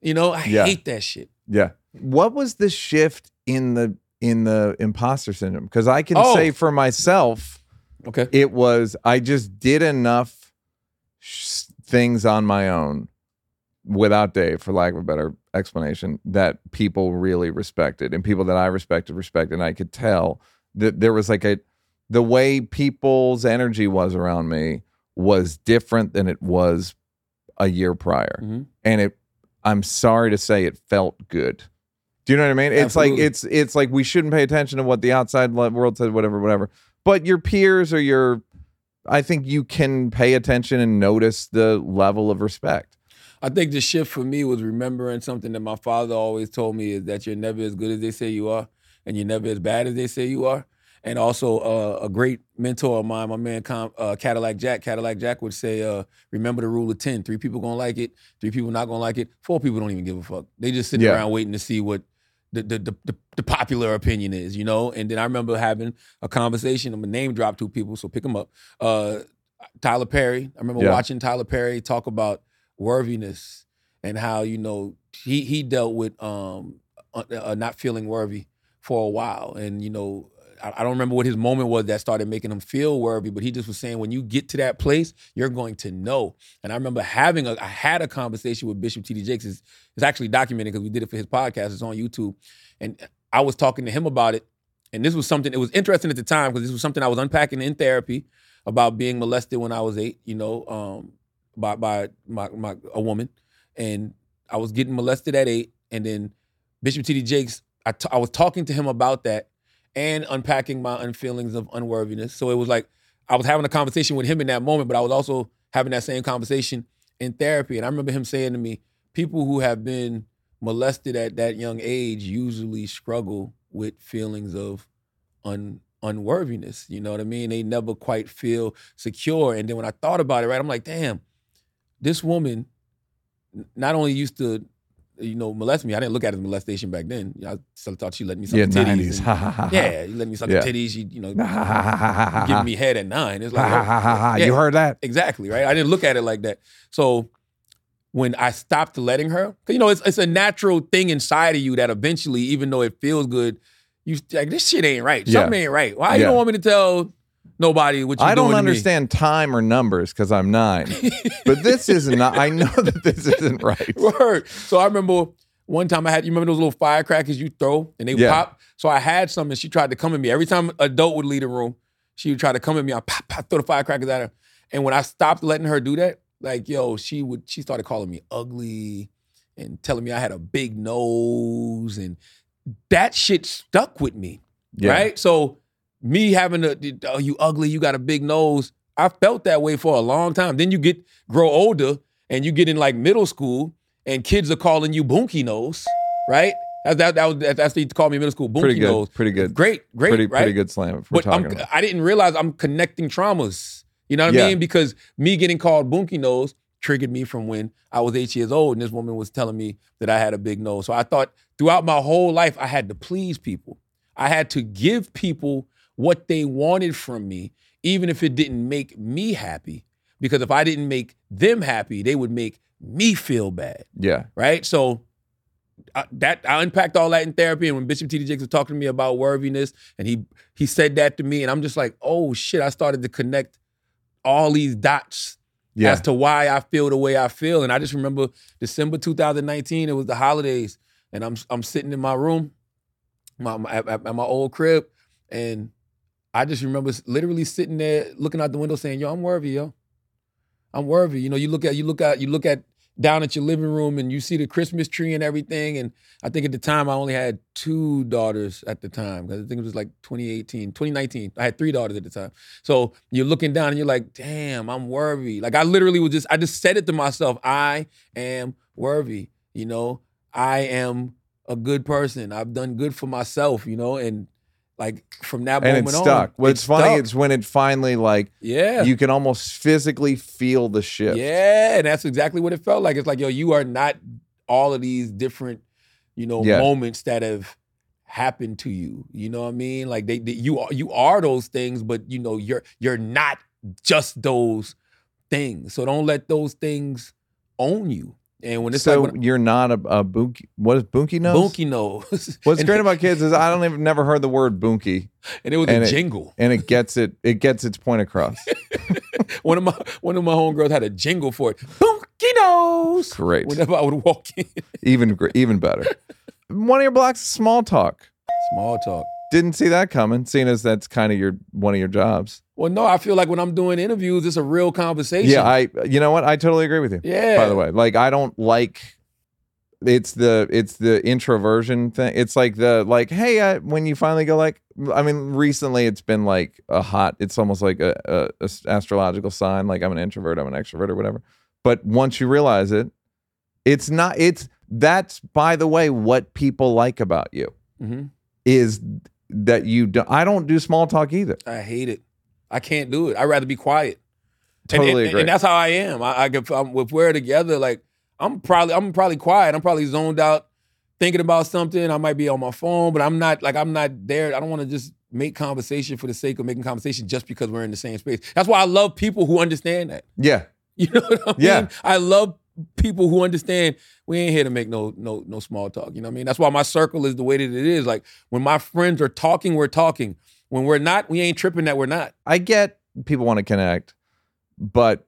you know i Yeah. hate that shit Yeah. What was the shift in the in the imposter syndrome? Because I can Oh. say for myself, okay it was I just did enough sh- things on my own without Dave, for lack of a better explanation, that people really respected and people that I respected respected. And I could tell that there was like a the way people's energy was around me was different than it was a year prior. Mhm. And it I'm sorry to say it felt good. Do you know what I mean? It's like it's it's like we shouldn't pay attention to what the outside world says, whatever, whatever. But your peers or your, I think you can pay attention and notice the level of respect. I think the shift for me was remembering something that my father always told me is that you're never as good as they say you are, and you're never as bad as they say you are. And also, uh, a great mentor of mine, my man Com- uh, Cadillac Jack. Cadillac Jack would say, uh, "Remember the rule of ten: three people gonna like it, three people not gonna like it, four people don't even give a fuck. They just sitting Yeah. around waiting to see what the the, the the the popular opinion is, you know." And then I remember having a conversation. I'm gonna name drop two people, so pick them up. Uh, Tyler Perry. I remember Yeah. watching Tyler Perry talk about worthiness and how you know he he dealt with um uh, uh, not feeling worthy for a while, and you know I, don't remember what his moment was that started making him feel worthy, but he just was saying when you get to that place, you're going to know. And I remember having a I had a conversation with Bishop T.D. Jakes. It's, it's actually documented because we did it for his podcast. It's on YouTube, and I was talking to him about it. And this was something, it was interesting at the time because this was something I was unpacking in therapy about being molested when I was eight, you know, um, by by my, my a woman. And I was getting molested at eight. And then Bishop T.D. Jakes, I, t- I was talking to him about that and unpacking my unfeelings of unworthiness. So it was like I was having a conversation with him in that moment, but I was also having that same conversation in therapy. And I remember him saying to me, people who have been molested at that young age usually struggle with feelings of un unworthiness. You know what I mean? They never quite feel secure. And then when I thought about it, right, I'm like, damn, this woman not only used to you know, molest me. I didn't look at it as molestation back then. I still thought she let me suck Yeah, the titties. and- yeah, you let me suck Yeah. the titties. You, you know, giving me head at nine. It's like, yeah. You heard that? Exactly, right? I didn't look at it like that. So when I stopped letting her, 'cause, you know, it's, it's a natural thing inside of you that eventually, even though it feels good, you like this shit ain't right. Yeah. Something ain't right. Why you don't want me to tell nobody you I don't understand time or numbers because I'm nine. but this is not. I know that this isn't right. Word. So I remember one time I had, you remember those little firecrackers you throw and they Yeah. pop? So I had some and she tried to come at me. Every time an adult would leave the room, she would try to come at me. I pop, pop, throw the firecrackers at her. And when I stopped letting her do that, like, yo, she would, she started calling me ugly and telling me I had a big nose. And that shit stuck with me. Yeah. Right? So me having a, oh, you ugly, you got a big nose. I felt that way for a long time. Then you get grow older and you get in like middle school and kids are calling you Boonky Nose, right? That, that, that was that's what they used to call me in middle school, Boonky Pretty good. Nose. Pretty good. Great, great, pretty right? pretty good slam. But I'm, talking. about. I didn't realize I'm connecting traumas. You know what Yeah. I mean? Because me getting called Boonky Nose triggered me from when I was eight years old, and this woman was telling me that I had a big nose. So I thought throughout my whole life I had to please people. I had to give people what they wanted from me, even if it didn't make me happy. Because if I didn't make them happy, they would make me feel bad Yeah. right? So I, that I unpacked all that in therapy, and when Bishop T.D. Jakes was talking to me about worthiness, and he he said that to me, and I'm just like, oh shit! I started to connect all these dots Yeah. as to why I feel the way I feel, and I just remember December 2019. It was the holidays, and I'm I'm sitting in my room, my, my at, at my old crib, and I just remember literally sitting there looking out the window, saying, "Yo, I'm worthy, yo." I'm worthy. You know, you look at you look at you look at down at your living room and you see the Christmas tree and everything. And I think at the time I only had two daughters at the time because I think it was like 2018, 2019. I had three daughters at the time. So you're looking down and you're like, damn, I'm worthy. Like I literally was just, I just said it to myself. I am worthy. You know, I am a good person. I've done good for myself, you know, and like from that and moment it stuck. on. What's it funny stuck. is when it finally like yeah. you can almost physically feel the shift. Yeah, and that's exactly what it felt like. It's like, yo, you are not all of these different, you know, Yeah. moments that have happened to you. You know what I mean? Like they, they you are you are those things, but you know, you're you're not just those things. So don't let those things own you. And when it's so like when, you're not a, a boonky. What is boonky nose? Boonky nose. What's great about kids is I don't even never heard the word boonky, and it was and a it- jingle. and it gets it. It gets its point across. One of my one of my homegirls had a jingle for it. Boonky nose. Great. Whenever I would walk in. even even better. One of your blocks is small talk. Small talk. Didn't see that coming, seeing as that's kind of your one of your jobs. Well, no, I feel like when I'm doing interviews, it's a real conversation. Yeah, I you know what? I totally agree with you. yeah. By the way, like I don't like it's the it's the introversion thing. It's like the like hey, I, when you finally go like I mean recently it's been like a hot it's almost like a a astrological sign like I'm an introvert, I'm an extrovert or whatever. But once you realize it, it's not it's that's by the way what people like about you hmm is that you don't. I don't do small talk either. I hate it. I can't do it. I'd rather be quiet. And- Totally and, agree. And that's how I am. I, I if, I'm, if we're together, like I'm probably I'm probably quiet. I'm probably zoned out, thinking about something. I might be on my phone, but I'm not like I'm not there. I don't want to just make conversation for the sake of making conversation just because we're in the same space. That's why I love people who understand that. yeah. You know what I mean? Yeah. I love people who understand we ain't here to make no no no small talk. You know what I mean? That's why my circle is the way that it is. Like when my friends are talking, we're talking. When we're not, we ain't tripping that we're not. I get people want to connect, but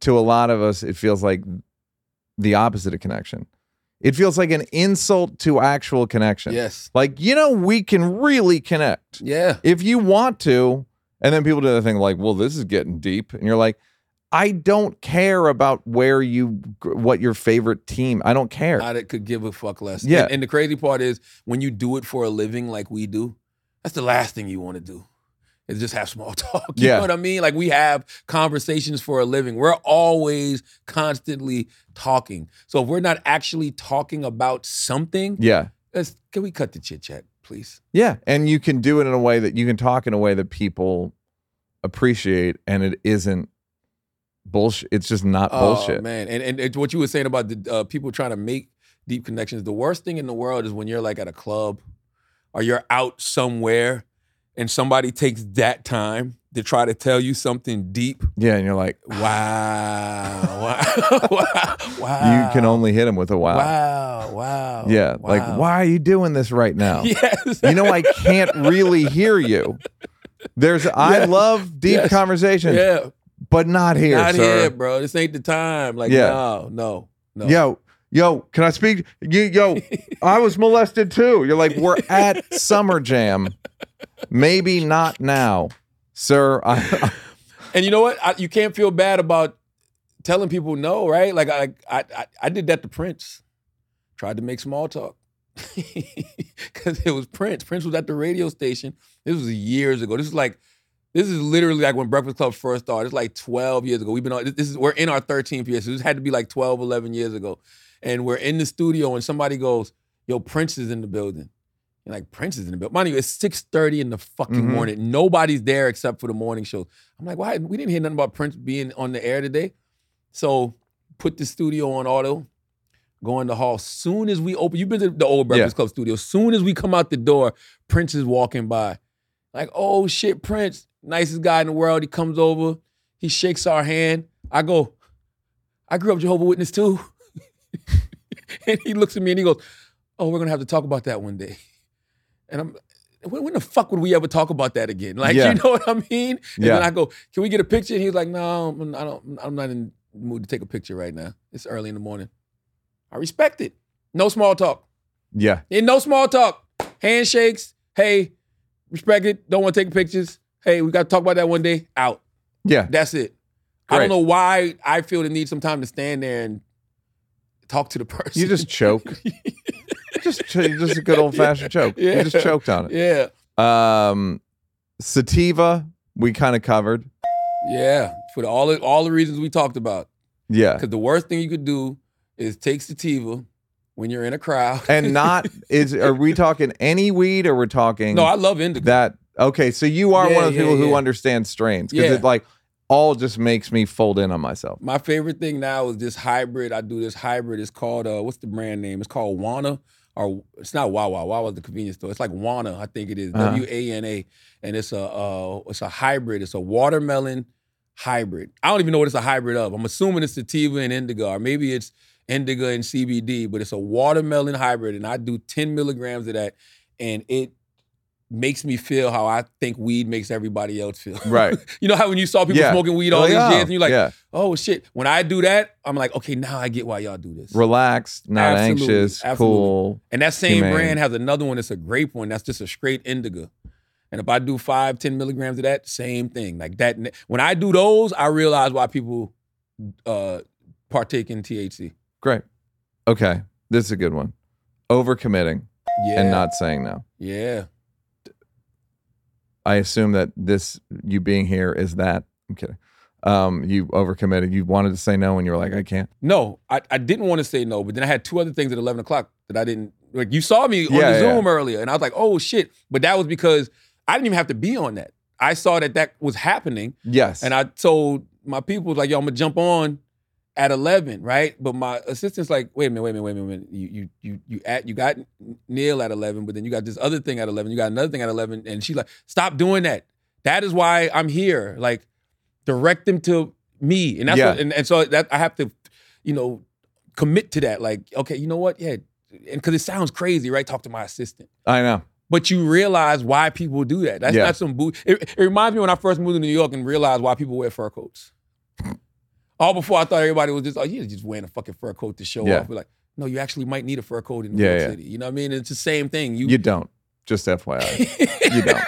to a lot of us, it feels like the opposite of connection. It feels like an insult to actual connection. Yes. Like, you know, we can really connect Yeah. if you want to. And then people do the thing like, well, this is getting deep. And you're like, I don't care about where you, what your favorite team, I don't care. I could give a fuck less. Yeah. And, and the crazy part is when you do it for a living like we do, that's the last thing you want to do. Is just have small talk. You Yeah. know what I mean? Like we have conversations for a living. We're always constantly talking. So if we're not actually talking about something, yeah. let's can we cut the chit chat, please? Yeah. And you can do it in a way that you can talk in a way that people appreciate and it isn't bullshit. It's just not bullshit. Oh man, and, and and what you were saying about the uh, people trying to make deep connections. The worst thing in the world is when you're like at a club or you're out somewhere and somebody takes that time to try to tell you something deep. Yeah, and you're like, Wow. wow. wow. wow. you can only hit him with a wow. Wow. Wow. Yeah, like why are you doing this right now? Yes. You know I can't really hear you. There's I Yes. love deep Yes. conversations, Yeah. but not here, Not sir. here, bro. This ain't the time. Like, Yeah. no, no, no. Yo, yo, can I speak? You, yo, I was molested too. You're like, we're at Summer Jam. Maybe not now, sir. I, And you know what? I, you can't feel bad about telling people no, right? Like I, I, I, I did that to Prince. Tried to make small talk because it was Prince. Prince was at the radio station. This was years ago. This is like, this is literally like when Breakfast Club first started. It's like 12 years ago. We've been on. This is we're in our 13th year. So this had to be like 12, 11 years ago. And we're in the studio, and somebody goes, "Yo, Prince is in the building." And like Prince is in the building. Mind you, it's 6:30 in the fucking Mhm. morning. Nobody's there except for the morning show. I'm like, why? We didn't hear nothing about Prince being on the air today. So put the studio on auto, go in the hall. Soon as we open, you've been to the old Breakfast Club studio. Soon as we come out the door, Prince is walking by. Like, oh shit, Prince, nicest guy in the world. He comes over, he shakes our hand. I go, I grew up Jehovah Witness too. and he looks at me and he goes, Oh, we're gonna have to talk about that one day. And I'm when, when the fuck would we ever talk about that again? Like, Yeah. you know what I mean? And Yeah. then I go, can we get a picture? And he's like, no, I'm- I don't, I'm not in the mood to take a picture right now. It's early in the morning. I respect it. No small talk. yeah, And no small talk. Handshakes. Hey, respect it. Don't want to take pictures. Hey, we got to talk about that one day. Out. yeah. That's it. I don't know why I feel the need some time to stand there and talk to the person. You just choke. just, just a good old fashioned choke. Yeah. You just choked on it. yeah. Um, sativa, we kind of covered. Yeah. For the, all, the, all the reasons we talked about. Yeah, Because the worst thing you could do is take sativa when you're in a crowd. and not is. Are we talking any weed, or we're talking no, I love indica. that? Okay, so you are Yeah, one of the yeah, people who yeah. understands strains because Yeah. it like all just makes me fold in on myself. My favorite thing now is this hybrid. I do this hybrid. It's called uh, what's the brand name? It's called Wana, or it's not Wawa. Wawa's the convenience store. It's like Wana, I think it is. Uh-huh. W A N A, and it's a uh, it's a hybrid. It's a watermelon hybrid. I don't even know what it's a hybrid of. I'm assuming it's sativa and indica, or maybe it's indica and CBD, but it's a watermelon hybrid, and I do 10 milligrams of that, and it makes me feel how I think weed makes everybody else feel. Right. you know how when you saw people Yeah. smoking weed all Like, these oh, years, and you're like, yeah, oh shit. When I do that, I'm like, okay, now I get why y'all do this. relaxed, not Absolutely, anxious, absolutely. cool. and that same humane. brand has another one that's a grape one that's just a straight indica. And if I do five, 10 milligrams of that, same thing. Like that. When I do those, I realize why people uh, partake in THC. Great. Okay, this is a good one. Overcommitting Yeah. and not saying no. Yeah. I assume that this you being here is that. I'm kidding. Um, you overcommitted. You wanted to say no, and you were like, I can't. No, I, I didn't want to say no, but then I had two other things at 11 o'clock that I didn't. Like you saw me on Yeah, the yeah. Zoom earlier, and I was like, oh shit. But that was because I didn't even have to be on that. I saw that that was happening. Yes. And I told my people, like, yo, I'm gonna jump on at 11, right? But my assistant's like, wait a minute, wait a minute, wait a minute. Wait a minute. You you you you at you got Neal at 11, but then you got this other thing at 11. You got another thing at 11, and she's like, stop doing that. That is why I'm here. Like, direct them to me, and that's Yeah. what, and, and so that I have to, you know, commit to that. Like, okay, you know what? Yeah, and because it sounds crazy, right? Talk to my assistant. I know. But you realize why people do that. That's Yeah. not some boo. It, it reminds me when I first moved to New York and realized why people wear fur coats. All before I thought everybody was just, oh, you're just wearing a fucking fur coat to show Yeah. off. We're like, no, you actually might need a fur coat in New Yeah, York yeah. City. You know what I mean? It's the same thing. You, You don't. Just FYI. you don't.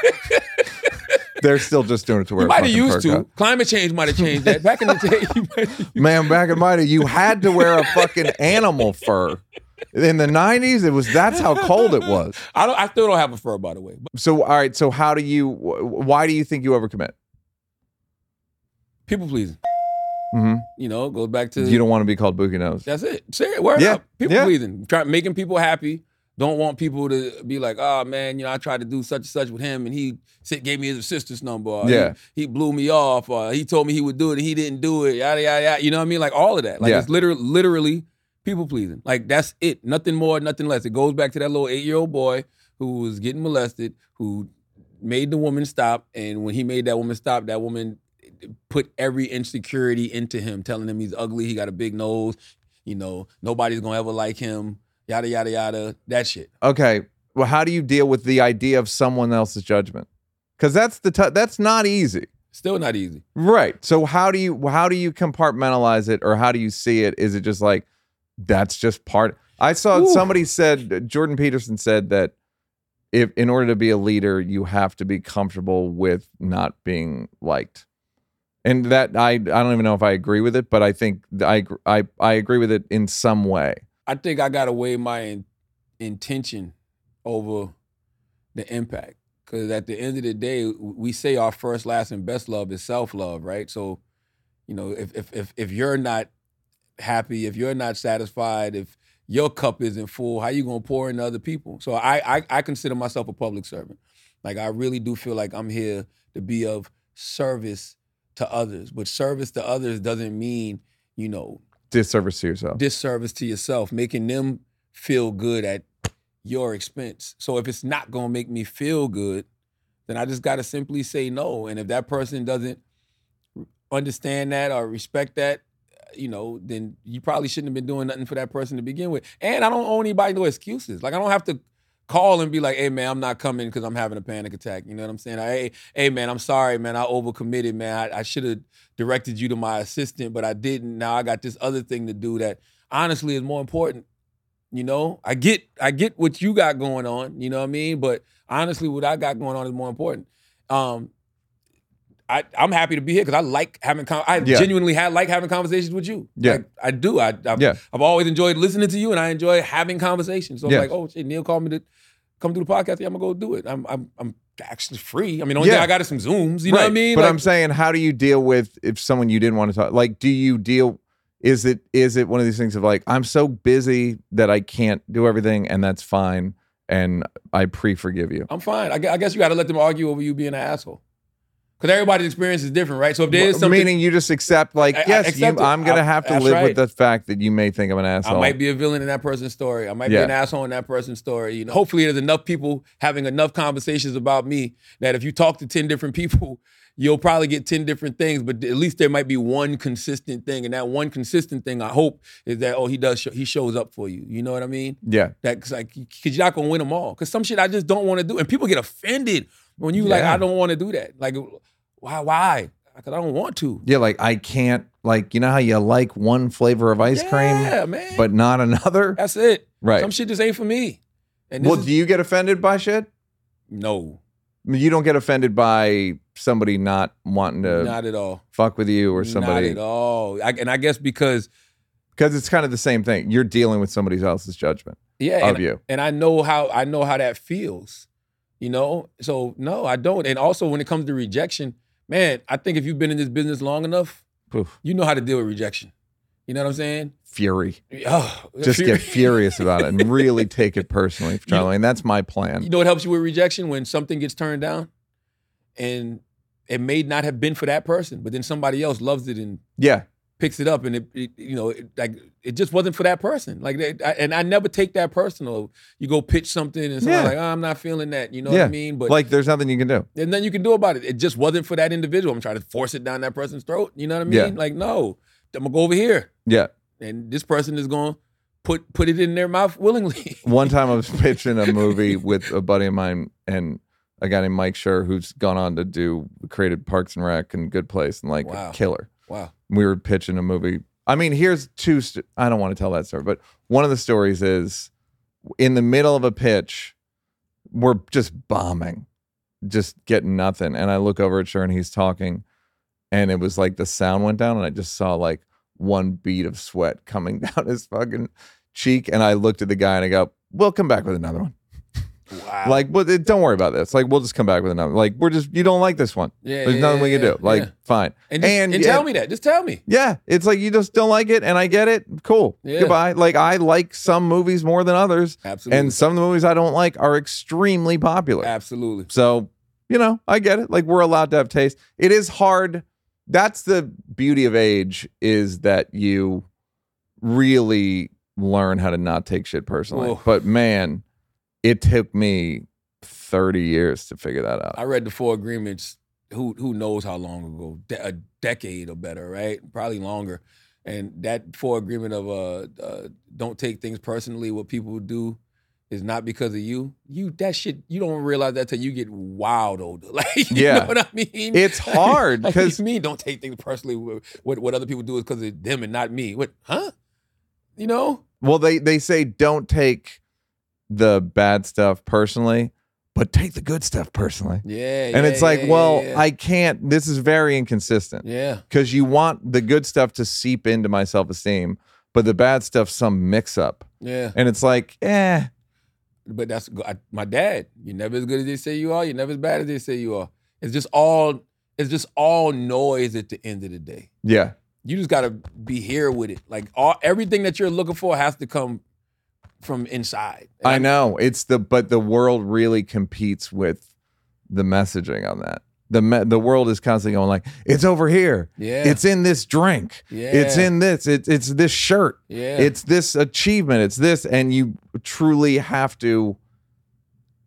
They're still just doing it to wear You might have used to. coat. Climate change might have changed that. Back in the day, you might, Man, back in my day, you had to wear a fucking animal fur. In the '90s, it was that's how cold it was. I don't. I still don't have a fur, by the way. So, all right. So, how do you? Why do you think you overcommit? people pleasing. Hmm You know, it goes back to You don't want to be called Boogie Nose. That's it. Say it. Word Yeah, up. People yeah. pleasing. Try making people happy. Don't want people to be like, oh man, you know, I tried to do such and such with him, and he said, gave me his assistant's number. Or Yeah. He, he blew me off, or he told me he would do it, and he didn't do it. Yada yada yada. You know what I mean? Like all of that. Like Yeah. it's literally, literally People pleasing. Like that's it. Nothing more, nothing less. It goes back to that little eight year old boy who was getting molested, who made the woman stop, and when he made that woman stop, that woman put every insecurity into him, telling him he's ugly, he got a big nose, you know, nobody's gonna ever like him, yada yada yada. That shit. Okay. Well, how do you deal with the idea of someone else's judgment? Because that's the t- that's not easy. Still not easy. Right. So how do you how do you compartmentalize it or how do you see it? Is it just like that's just part I saw Ooh. somebody said Jordan Peterson said that if in order to be a leader you have to be comfortable with not being liked. And that I I don't even know if I agree with it, but I think I I I agree with it in some way. I think I gotta weigh my in, intention over the impact. Because at the end of the day, we say our first, last, and best love is self love, right? So, you know, if if if if you're not happy, if you're not satisfied, if your cup isn't full, how you gonna pour into other people? So I I, I consider myself a public servant. Like I really do feel like I'm here to be of service to others. But service to others doesn't mean, you know, Disservice to yourself. disservice to yourself, making them feel good at your expense. So if it's not gonna make me feel good, then I just gotta simply say no. And if that person doesn't understand that or respect that, uh, you know, then you probably shouldn't have been doing nothing for that person to begin with. And I don't owe anybody no excuses. Like I don't have to call and be like, hey man, I'm not coming because I'm having a panic attack. You know what I'm saying? Hey, hey man, I'm sorry, man. I overcommitted, man. I, I should have directed you to my assistant, but I didn't. Now I got this other thing to do that honestly is more important. You know, I get I get what you got going on, you know what I mean? But honestly, what I got going on is more important. Um I, I'm happy to be here because I like having con- I Yeah. genuinely had like having conversations with you. Yeah. Like, I do. I I've, Yeah. I've always enjoyed listening to you and I enjoy having conversations. So Yeah. I'm like, oh shit, Neal called me to come do the podcast. Yeah, I'm gonna go do it. I'm I'm I'm actually free. I mean, only Yeah. thing I got is some Zooms. You know what I mean? But Like, I'm saying, how do you deal with if someone you didn't want to talk? Like, do you deal? Is it is it one of these things of like I'm so busy that I can't do everything, and that's fine, and I pre forgive you. I'm fine. I, I guess you got to let them argue over you being an asshole. Because everybody's experience is different, right? So if there is something, Meaning you just accept, like, I- I yes, accept you. I'm gonna I- have to live right. with the fact that you may think I'm an asshole. I might be a villain in that person's story. I might Yeah. be an asshole in that person's story. You know, hopefully there's enough people having enough conversations about me that if you talk to ten different people, you'll probably get ten different things. But at least there might be one consistent thing, and that one consistent thing, I hope, is that oh, he does, show, he shows up for you. You know what I mean? yeah, That's like, cause you're not gonna win them all. Cause some shit I just don't want to do, and people get offended when you like, I don't want to do that. Like, why? Why? Because I don't want to. yeah. Like I can't, like you know how you like one flavor of ice cream, man. but not another. that's it. Right. Some shit just ain't for me. And Well, is- do you get offended by shit? no, I mean, You don't get offended by somebody not wanting to not at all. fuck with you or somebody Not at all. I, and I guess because because it's kind of the same thing. You're dealing with somebody else's judgment yeah, of and, you. and I know how I know how that feels. You know, so no, I don't. And also, when it comes to rejection, man, I think if you've been in this business long enough, Poof. you know how to deal with rejection. You know what I'm saying? Fury. Oh, Just fury. get furious about it and really take it personally, Charlie. And that's my plan. You know what helps you with rejection when something gets turned down, and it may not have been for that person, but then somebody else loves it and Yeah. Picks it up, and it, it you know, it, like it just wasn't for that person. Like, they, I, and I never take that personal. You go pitch something, and someone's Yeah. like, oh, "I'm not feeling that." You know Yeah. what I mean? But like there's nothing you can do. and then you can do about it. It just wasn't for that individual. I'm trying to force it down that person's throat. You know what I mean? Yeah. Like, no, I'm gonna go over here, Yeah. and this person is gonna put put it in their mouth willingly. One time I was pitching a movie with a buddy of mine and a guy named Mike Schur who's gone on to do created Parks and Rec and Good Place and like Wow. killer. Wow. we were pitching a movie. I mean, here's two. St- I don't want to tell that story, but one of the stories is in the middle of a pitch, we're just bombing, just getting nothing. And I look over at Schur and he's talking, and it was like the sound went down, and I just saw like one bead of sweat coming down his fucking cheek. And I looked at the guy and I go, "We'll come back with another one." Wow. Like, well, it- don't worry about this. Like, we'll just come back with another. Like, we're just you don't like this one. yeah, There's yeah, nothing we can do. Like, yeah. fine. and, just, and and, yeah. tell me that. Just tell me. Yeah, it's like you just don't like it, and I get it. Cool. Yeah. Goodbye. Like I like some movies more than others, Absolutely. and some of the movies I don't like are extremely popular. Absolutely. So, you know, I get it. Like we're allowed to have taste. It is hard. That's the beauty of age is that you really learn how to not take shit personally. But man, it took me 30 years to figure that out. I read the Four Agreements. Who who knows how long ago? De- a decade or better, right? Probably longer. And that Four Agreement of uh, uh, don't take things personally. What people do is not because of you. You that shit. You don't realize that till you get wild older. Like you Yeah. know what I mean? It's hard Like, because you mean don't take things personally. What what other people do is because of them and not me. What? Huh? You know? well, they they say don't take the bad stuff personally, but take the good stuff personally. Yeah. And yeah, it's like, yeah, well, yeah, I can't. This is very inconsistent yeah. because you want the good stuff to seep into my self esteem, but the bad stuff some mix up, Yeah. and it's like, eh, But that's I, my dad. You're never as good as they say you are. You're never as bad as they say you are. It's just all. It's just all noise at the end of the day. yeah, You just gotta be here with it. Like all everything that you're looking for has to come from inside. And I know it's the but the world really competes with the messaging on that. The me, the world is constantly going like it's over here. Yeah. It's in this drink. yeah. It's in this. It's it's this shirt. Yeah. It's this achievement. It's this, and you truly have to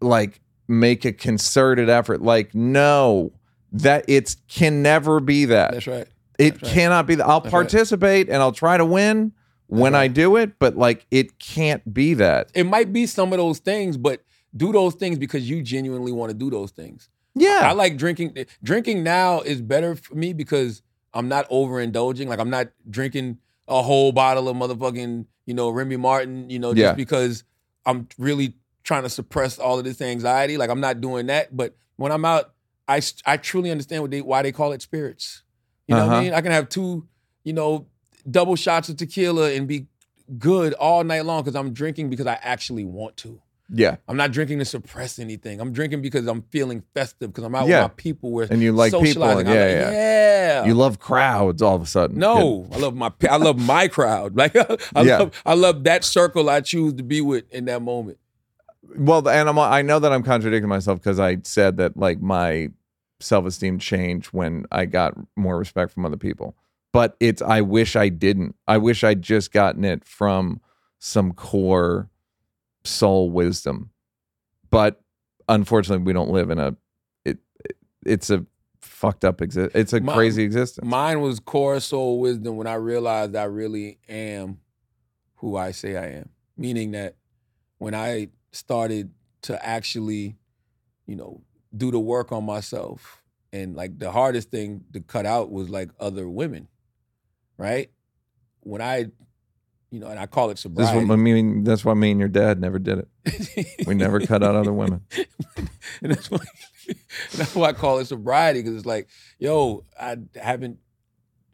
like make a concerted effort. Like no, that it can never be that. That's right. It That's right. cannot be that. I'll That's right. participate and I'll try to win when right. I do it, but like it can't be that. It might be some of those things, but do those things because you genuinely want to do those things. Yeah. I like drinking. Drinking now is better for me because I'm not overindulging. Like I'm not drinking a whole bottle of motherfucking, you know, Remy Martin, you know, just Yeah. because I'm really trying to suppress all of this anxiety. Like I'm not doing that. But when I'm out, I I truly understand what they why they call it spirits. You know what Uh-huh. I mean? I can have two, you know, double shots of tequila and be good all night long because I'm drinking because I actually want to. yeah. I'm not drinking to suppress anything. I'm drinking because I'm feeling festive because I'm out Yeah. with my people. Where And you like people, socializing. and- I'm yeah, like, yeah. yeah. You love crowds all of a sudden. no, I love my I love my crowd. Like I Yeah. love I love that circle I choose to be with in that moment. Well, and I'm, I know that I'm contradicting myself because I said that like my self esteem changed when I got more respect from other people. But it's I wish I didn't. I wish I'd just gotten it from some core soul wisdom. But unfortunately, we don't live in a it. it- it's a fucked up exist. It's a My- crazy existence. Mine was core soul wisdom when I realized I really am who I say I am. Meaning that when I started to actually, you know, do the work on myself, and like the hardest thing to cut out was like other women, right? When I, you know, and I call it sobriety. what I mean. That's why me and your dad never did it. We never cut out other women. and that's why that's why I call it sobriety because it's like, yo, I haven't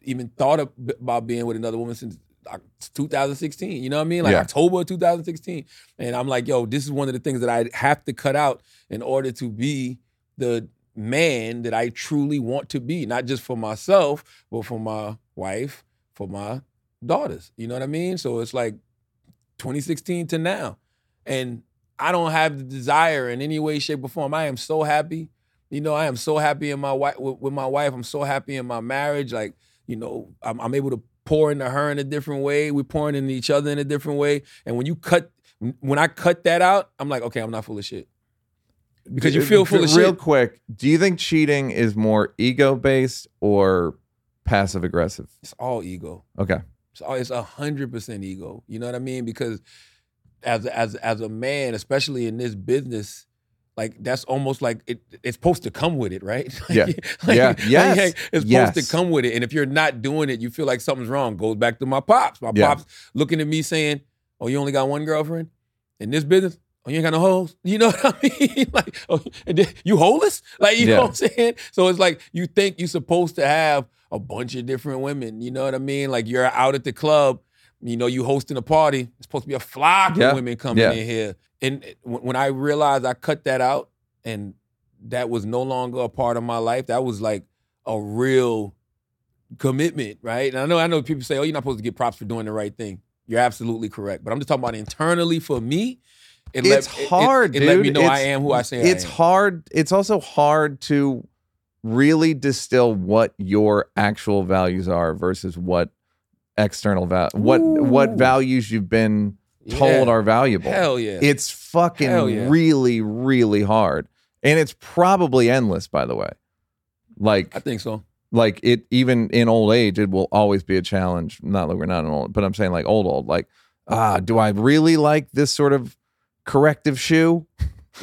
even thought of, about being with another woman since uh, 2016. You know what I mean? Like Yeah. October of 2016, and I'm like, yo, this is one of the things that I have to cut out in order to be the man that I truly want to be, not just for myself, but for my wife, for my daughters. You know what I mean? So it's like 2016 to now. And I don't have the desire in any way, shape, or form. I am so happy. You know, I am so happy in my wife with, my wife. I'm so happy in my marriage. Like, you know, I'm, I'm able to pour into her in a different way. We're pouring into each other in a different way. And when you cut, when I cut that out, I'm like, okay, I'm not full of shit. Because you feel full of Real shit. Real quick, do you think cheating is more ego based or passive aggressive? It's all ego. Okay. It's all- it's a hundred percent ego. You know what I mean? Because as a- as as a man, especially in this business, like that's almost like it, it's supposed to come with it, right? Yeah. Like- Yeah. like, Yes. hey, it's supposed Yes. to come with it. And if you're not doing it, you feel like something's wrong. Goes back to my pops. My Yeah. pops looking at me saying, "Oh, you only got one girlfriend in this business." Oh, you ain't got no hoes. You know what I mean? like, oh, you holeless? Like, you Yeah. know what I'm saying? So it's like you think you're supposed to have a bunch of different women. You know what I mean? Like you're out at the club, you know, you hosting a party. It's supposed to be a flock Yeah. of women coming Yeah. in here. And when I realized I cut that out and that was no longer a part of my life, that was like a real commitment, right? And I know I know people say, "Oh, you're not supposed to get props for doing the right thing." You're absolutely correct, but I'm just talking about internally for me. It It's let, it- hard, it, dude. It let me know I It's- am who I say It's I am. hard. It's also hard to really distill what your actual values are versus what external value, what what values you've been told Yeah. are valuable. Hell yeah. It's fucking yeah. really, really hard. And it's probably endless, by the way. Like I think so. like it even in old age, it will always be a challenge. Not that we're not an old, but I'm saying like old old. Like, ah, do I really like this sort of corrective shoe?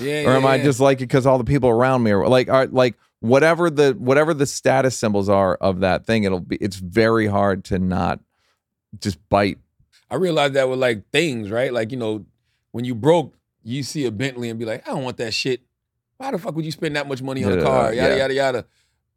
Yeah. or am yeah, I just like it because all the people around me are like are like whatever the whatever the status symbols are of that thing, it'll be it's very hard to not just bite. I realized that with like things, right? Like, you know, when you broke, you see a Bentley and be like, I don't want that shit. Why the fuck would you spend that much money on a car? Yada, yeah. yada, yada.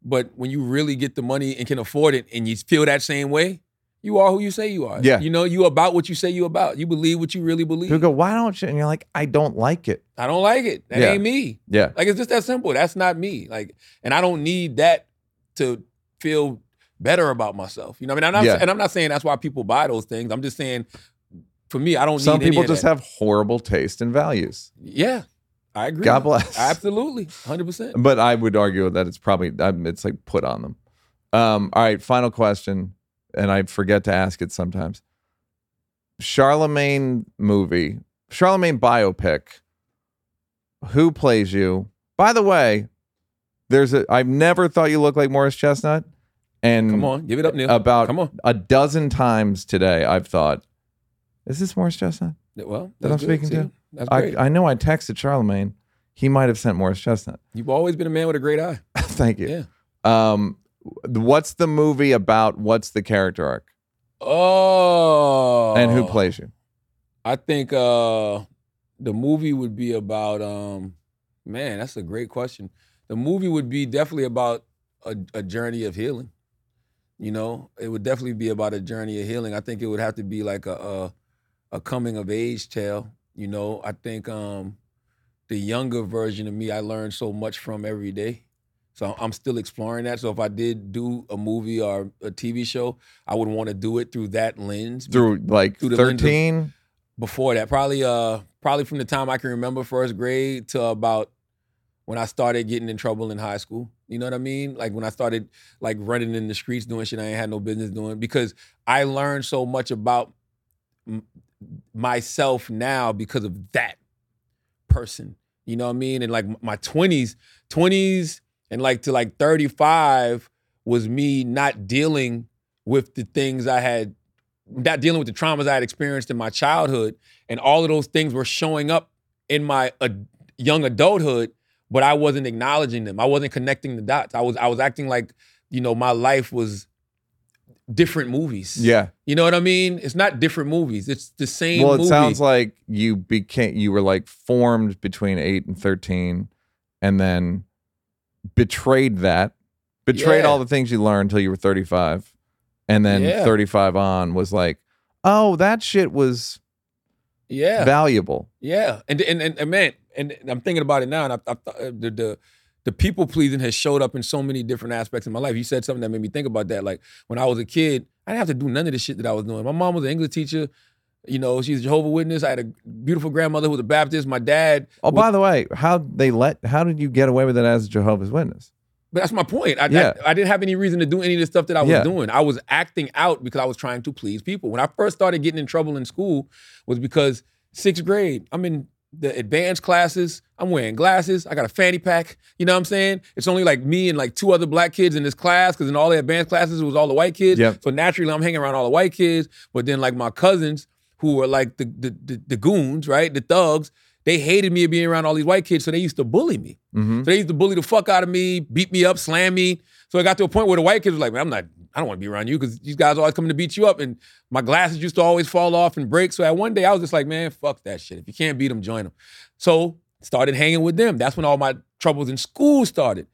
But when you really get the money and can afford it and you feel that same way, you are who you say you are. Yeah. You know, you about what you say you about. You believe what you really believe. People go, why don't you? And you're like, I don't like it. I don't like it. That Yeah. ain't me. Yeah. Like it's just that simple. That's not me. Like, and I don't need that to feel better about myself. You know what I mean? I'm, Yeah. not, and I'm not saying that's why people buy those things. I'm just saying, for me, I don't Some people just have horrible taste and values. Yeah, I agree. God bless. Absolutely, hundred percent. But I would argue that it's probably it's like put on them. Um, all right, final question, and I forget to ask it sometimes. Charlamagne movie, Charlamagne biopic. Who plays you? By the way, there's a. I've never thought you looked like Morris Chestnut, and Come on, give it up, Neal. about Come on. a dozen times today, I've thought, is this Morris Chestnut? Well, That I'm good. speaking See? to? I. I know I texted Charlamagne. He might have sent Morris Chestnut. You've always been a man with a great eye. Thank you. Yeah. Um, what's the movie about? What's the character arc? Oh, And who plays you? I think uh the movie would be about um man, that's a great question. The movie would be definitely about a, a journey of healing. You know, it would definitely be about a journey of healing. I think it would have to be like a a, a coming of age tale. You know, I think um the younger version of me I learned so much from every day. So I'm still exploring that. So if I did do a movie or a TV show, I would want to do it through that lens. Through like Through the 13? before that probably uh probably from the time i can remember first grade to about when i started getting in trouble in high school. You know what i mean? Like when i started like running in the streets doing shit i ain't had no business doing. Because i learned so much about m- myself now because of that person. You know what i mean? And like my 20s 20s and like to like 35 was me not dealing with the things i had not dealing with the traumas I had experienced in my childhood, and all of those things were showing up in my uh, young adulthood, but I wasn't acknowledging them. I wasn't connecting the dots. I was I was acting like you know my life was different movies. Yeah. you know what I mean. It's not different movies. It's the same. Well, it movie. sounds like you became you were like formed between 8 and 13 and then betrayed that. Betrayed Yeah. all the things you learned until you were 35. And then Yeah. 35 on was like, "Oh, that shit was yeah. valuable." Yeah, and and and, and man, and I'm thinking about it now, and I, I, thought, uh, the the the people pleasing has showed up in so many different aspects of my life. You said something that made me think about that. Like when I was a kid, I didn't have to do none of the shit that I was doing. My mom was an English teacher. You know, she's a Jehovah Witness. I had a beautiful grandmother who was a Baptist. My dad. Oh, was- by the way, how they let how did you get away with it as a Jehovah's Witness? But that's my point. I, Yeah. I, I didn't have any reason to do any of the stuff that I was Yeah. doing. I was acting out because I was trying to please people. When I first started getting in trouble in school was because sixth grade, I'm in the advanced classes. I'm wearing glasses. I got a fanny pack. You know what I'm saying? It's only like me and like two other black kids in this class because in all the advanced classes it was all the white kids. Yep. So naturally I'm hanging around all the white kids. But then like my cousins who were like the the, the, the goons, right? The thugs. They hated me being around all these white kids, so they used to bully me. Mm-hmm. So they used to bully the fuck out of me, beat me up, slam me. So it got to a point where the white kids were like, man, I'm not, I don't want to be around you because these guys are always coming to beat you up. And my glasses used to always fall off and break. So at one day I was just like, man, fuck that shit. If you can't beat them, join them. So started hanging with them. That's when all my troubles in school started.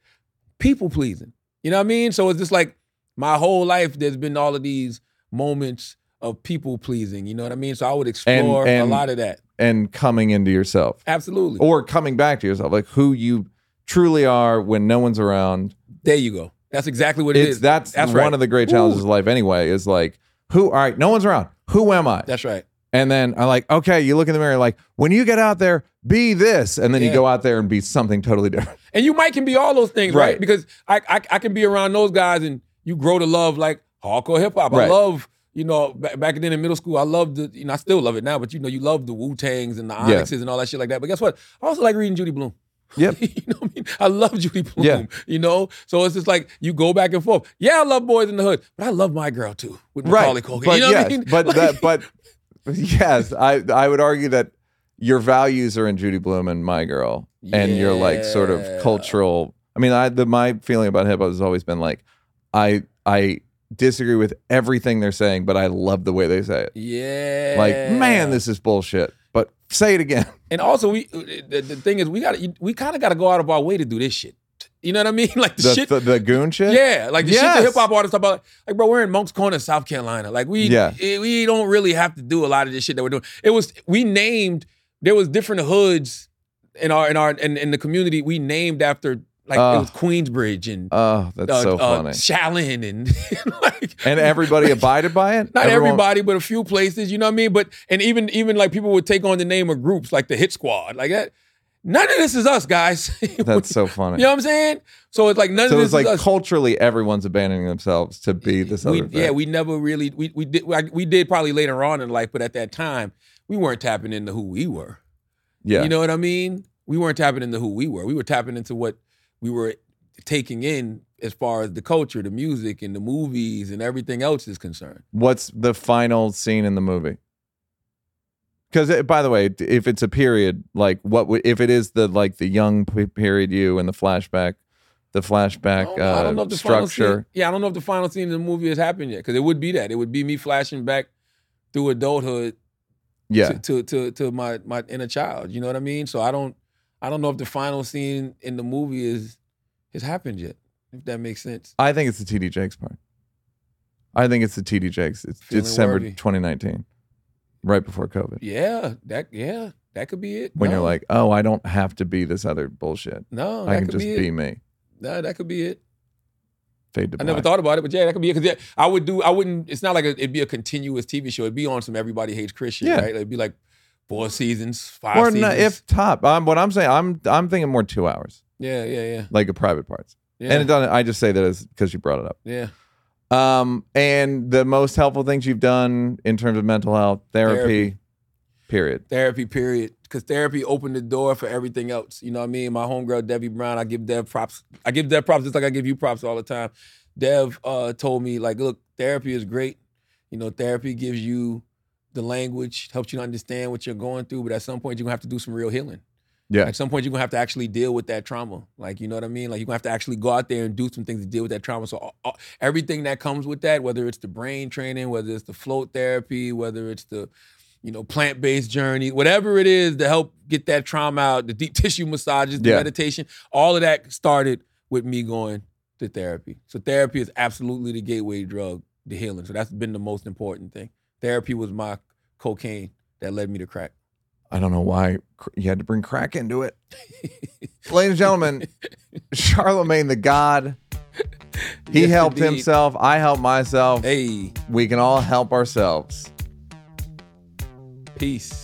People pleasing. You know what I mean? So it's just like my whole life, there's been all of these moments of people pleasing. You know what I mean? So I would explore a and- lot of that. And coming into yourself. Absolutely. Or coming back to yourself, like who you truly are when no one's around. there you go. That's exactly what it It's is. that's, That's one right. of the great challenges Ooh. of life anyway, is like, who all right, no one's around. Who am I? That's right. And then I'm like, okay, you look in the mirror, like, when you get out there, be this. And then you go out there and be something totally different. And you might can be all those things, right? Right. Because I, I I can be around those guys and you grow to love like hardcore hip hop. I love you know, back, back then in middle school, I loved the, you know, I still love it now, but you know, you love the Wu Tangs and the Onyxes and all that shit like that. But guess what? I also like reading Judy Blume. Yep. you know what I mean? I love Judy Blume. Yeah. You know? So it's just like you go back and forth. Yeah, I love Boys in the Hood, but I love my girl too with Macaulay right. Culkin. But you know yes, what I mean? but Like- that, but yes, I I would argue that your values are in Judy Blume and My Girl, and your like sort of cultural. I mean, I the my feeling about hip hop has always been like, I I disagree with everything they're saying, but I love the way they say it. yeah. Like, man, this is bullshit. But say it again. And also, we the, the thing is, we got we kind of got to go out of our way to do this shit. You know what I mean? Like the, The, shit. the, the goon shit. yeah, like the shit the hip hop artists talk about. Like, bro, we're in Moncks Corner, South Carolina. Like, we Yeah. eh, we don't really have to do a lot of this shit that we're doing. It was we named. There was different hoods in our in our in, in the community. We named after like Oh. it was Queensbridge and Oh, that's uh, so uh. Shallon and like and everybody abided by it. not Everyone- everybody, but a few places. You know what I mean? But and even even like people would take on the name of groups like the Hit Squad, like that. None of this is us, guys. That's so funny. You know what I'm saying? So it's like none so of this So it's like is us. culturally, everyone's abandoning themselves to be this we, other thing. yeah, we never really we we did like, we did probably later on in life, but at that time we weren't tapping into who we were. yeah. You know what I mean? We weren't tapping into who we were. We were tapping into what we were taking in as far as the culture, the music, and the movies and everything else is concerned. What's the final scene in the movie? Because by the way, if it's a period, like what would if it is the like the young period you and the flashback, the flashback I don't know- I don't know uh, if the final scene- structure. yeah, I don't know if the final scene in the movie has happened yet because it would be that. It would be me flashing back through adulthood Yeah, to, to to to my my inner child. You know what I mean? So I don't I don't know if the final scene in the movie is has happened yet. If that makes sense. I think it's the TD Jakes part. I think it's the TD Jakes. It's Feeling December worthy. 2019, right before COVID, Yeah, that yeah, that could be it. when No, you're like, oh, I don't have to be this other bullshit. no, I that can could just be, be me. No, that could be it. Fade to I never thought about it, but yeah, that could be it. Because yeah, I would do. I wouldn't. It's not like a, it'd be a continuous TV show. It'd be on some Everybody Hates Chris shit, Yeah. right? It'd be like four seasons, five or seasons. if top. Um, what I'm saying, I'm I'm thinking more two hours, yeah, yeah, yeah, like a private parts. yeah, And it doesn't. I just say that as because you brought it up. yeah. Um, and the most helpful things you've done in terms of mental health therapy, Therapy. period. therapy period because therapy opened the door for everything else you know what i mean my homegirl debbie brown i give dev props i give dev props just like i give you props all the time dev uh, told me like look therapy is great you know therapy gives you the language helps you to understand what you're going through but at some point you're gonna have to do some real healing Yeah. at some point you're gonna have to actually deal with that trauma like you know what i mean like you're gonna have to actually go out there and do some things to deal with that trauma so all- all- everything that comes with that whether it's the brain training whether it's the float therapy whether it's the you know, plant-based journey, whatever it is to help get that trauma out, the deep tissue massages, the Yeah. meditation, all of that started with me going to therapy. So therapy is absolutely the gateway drug to healing. So that's been the most important thing. Therapy was my cocaine that led me to crack. I don't know why you had to bring crack into it. Ladies and gentlemen, Charlamagne Tha God. He Yes, helped indeed. himself. I helped myself. Hey, We can all help ourselves. peace.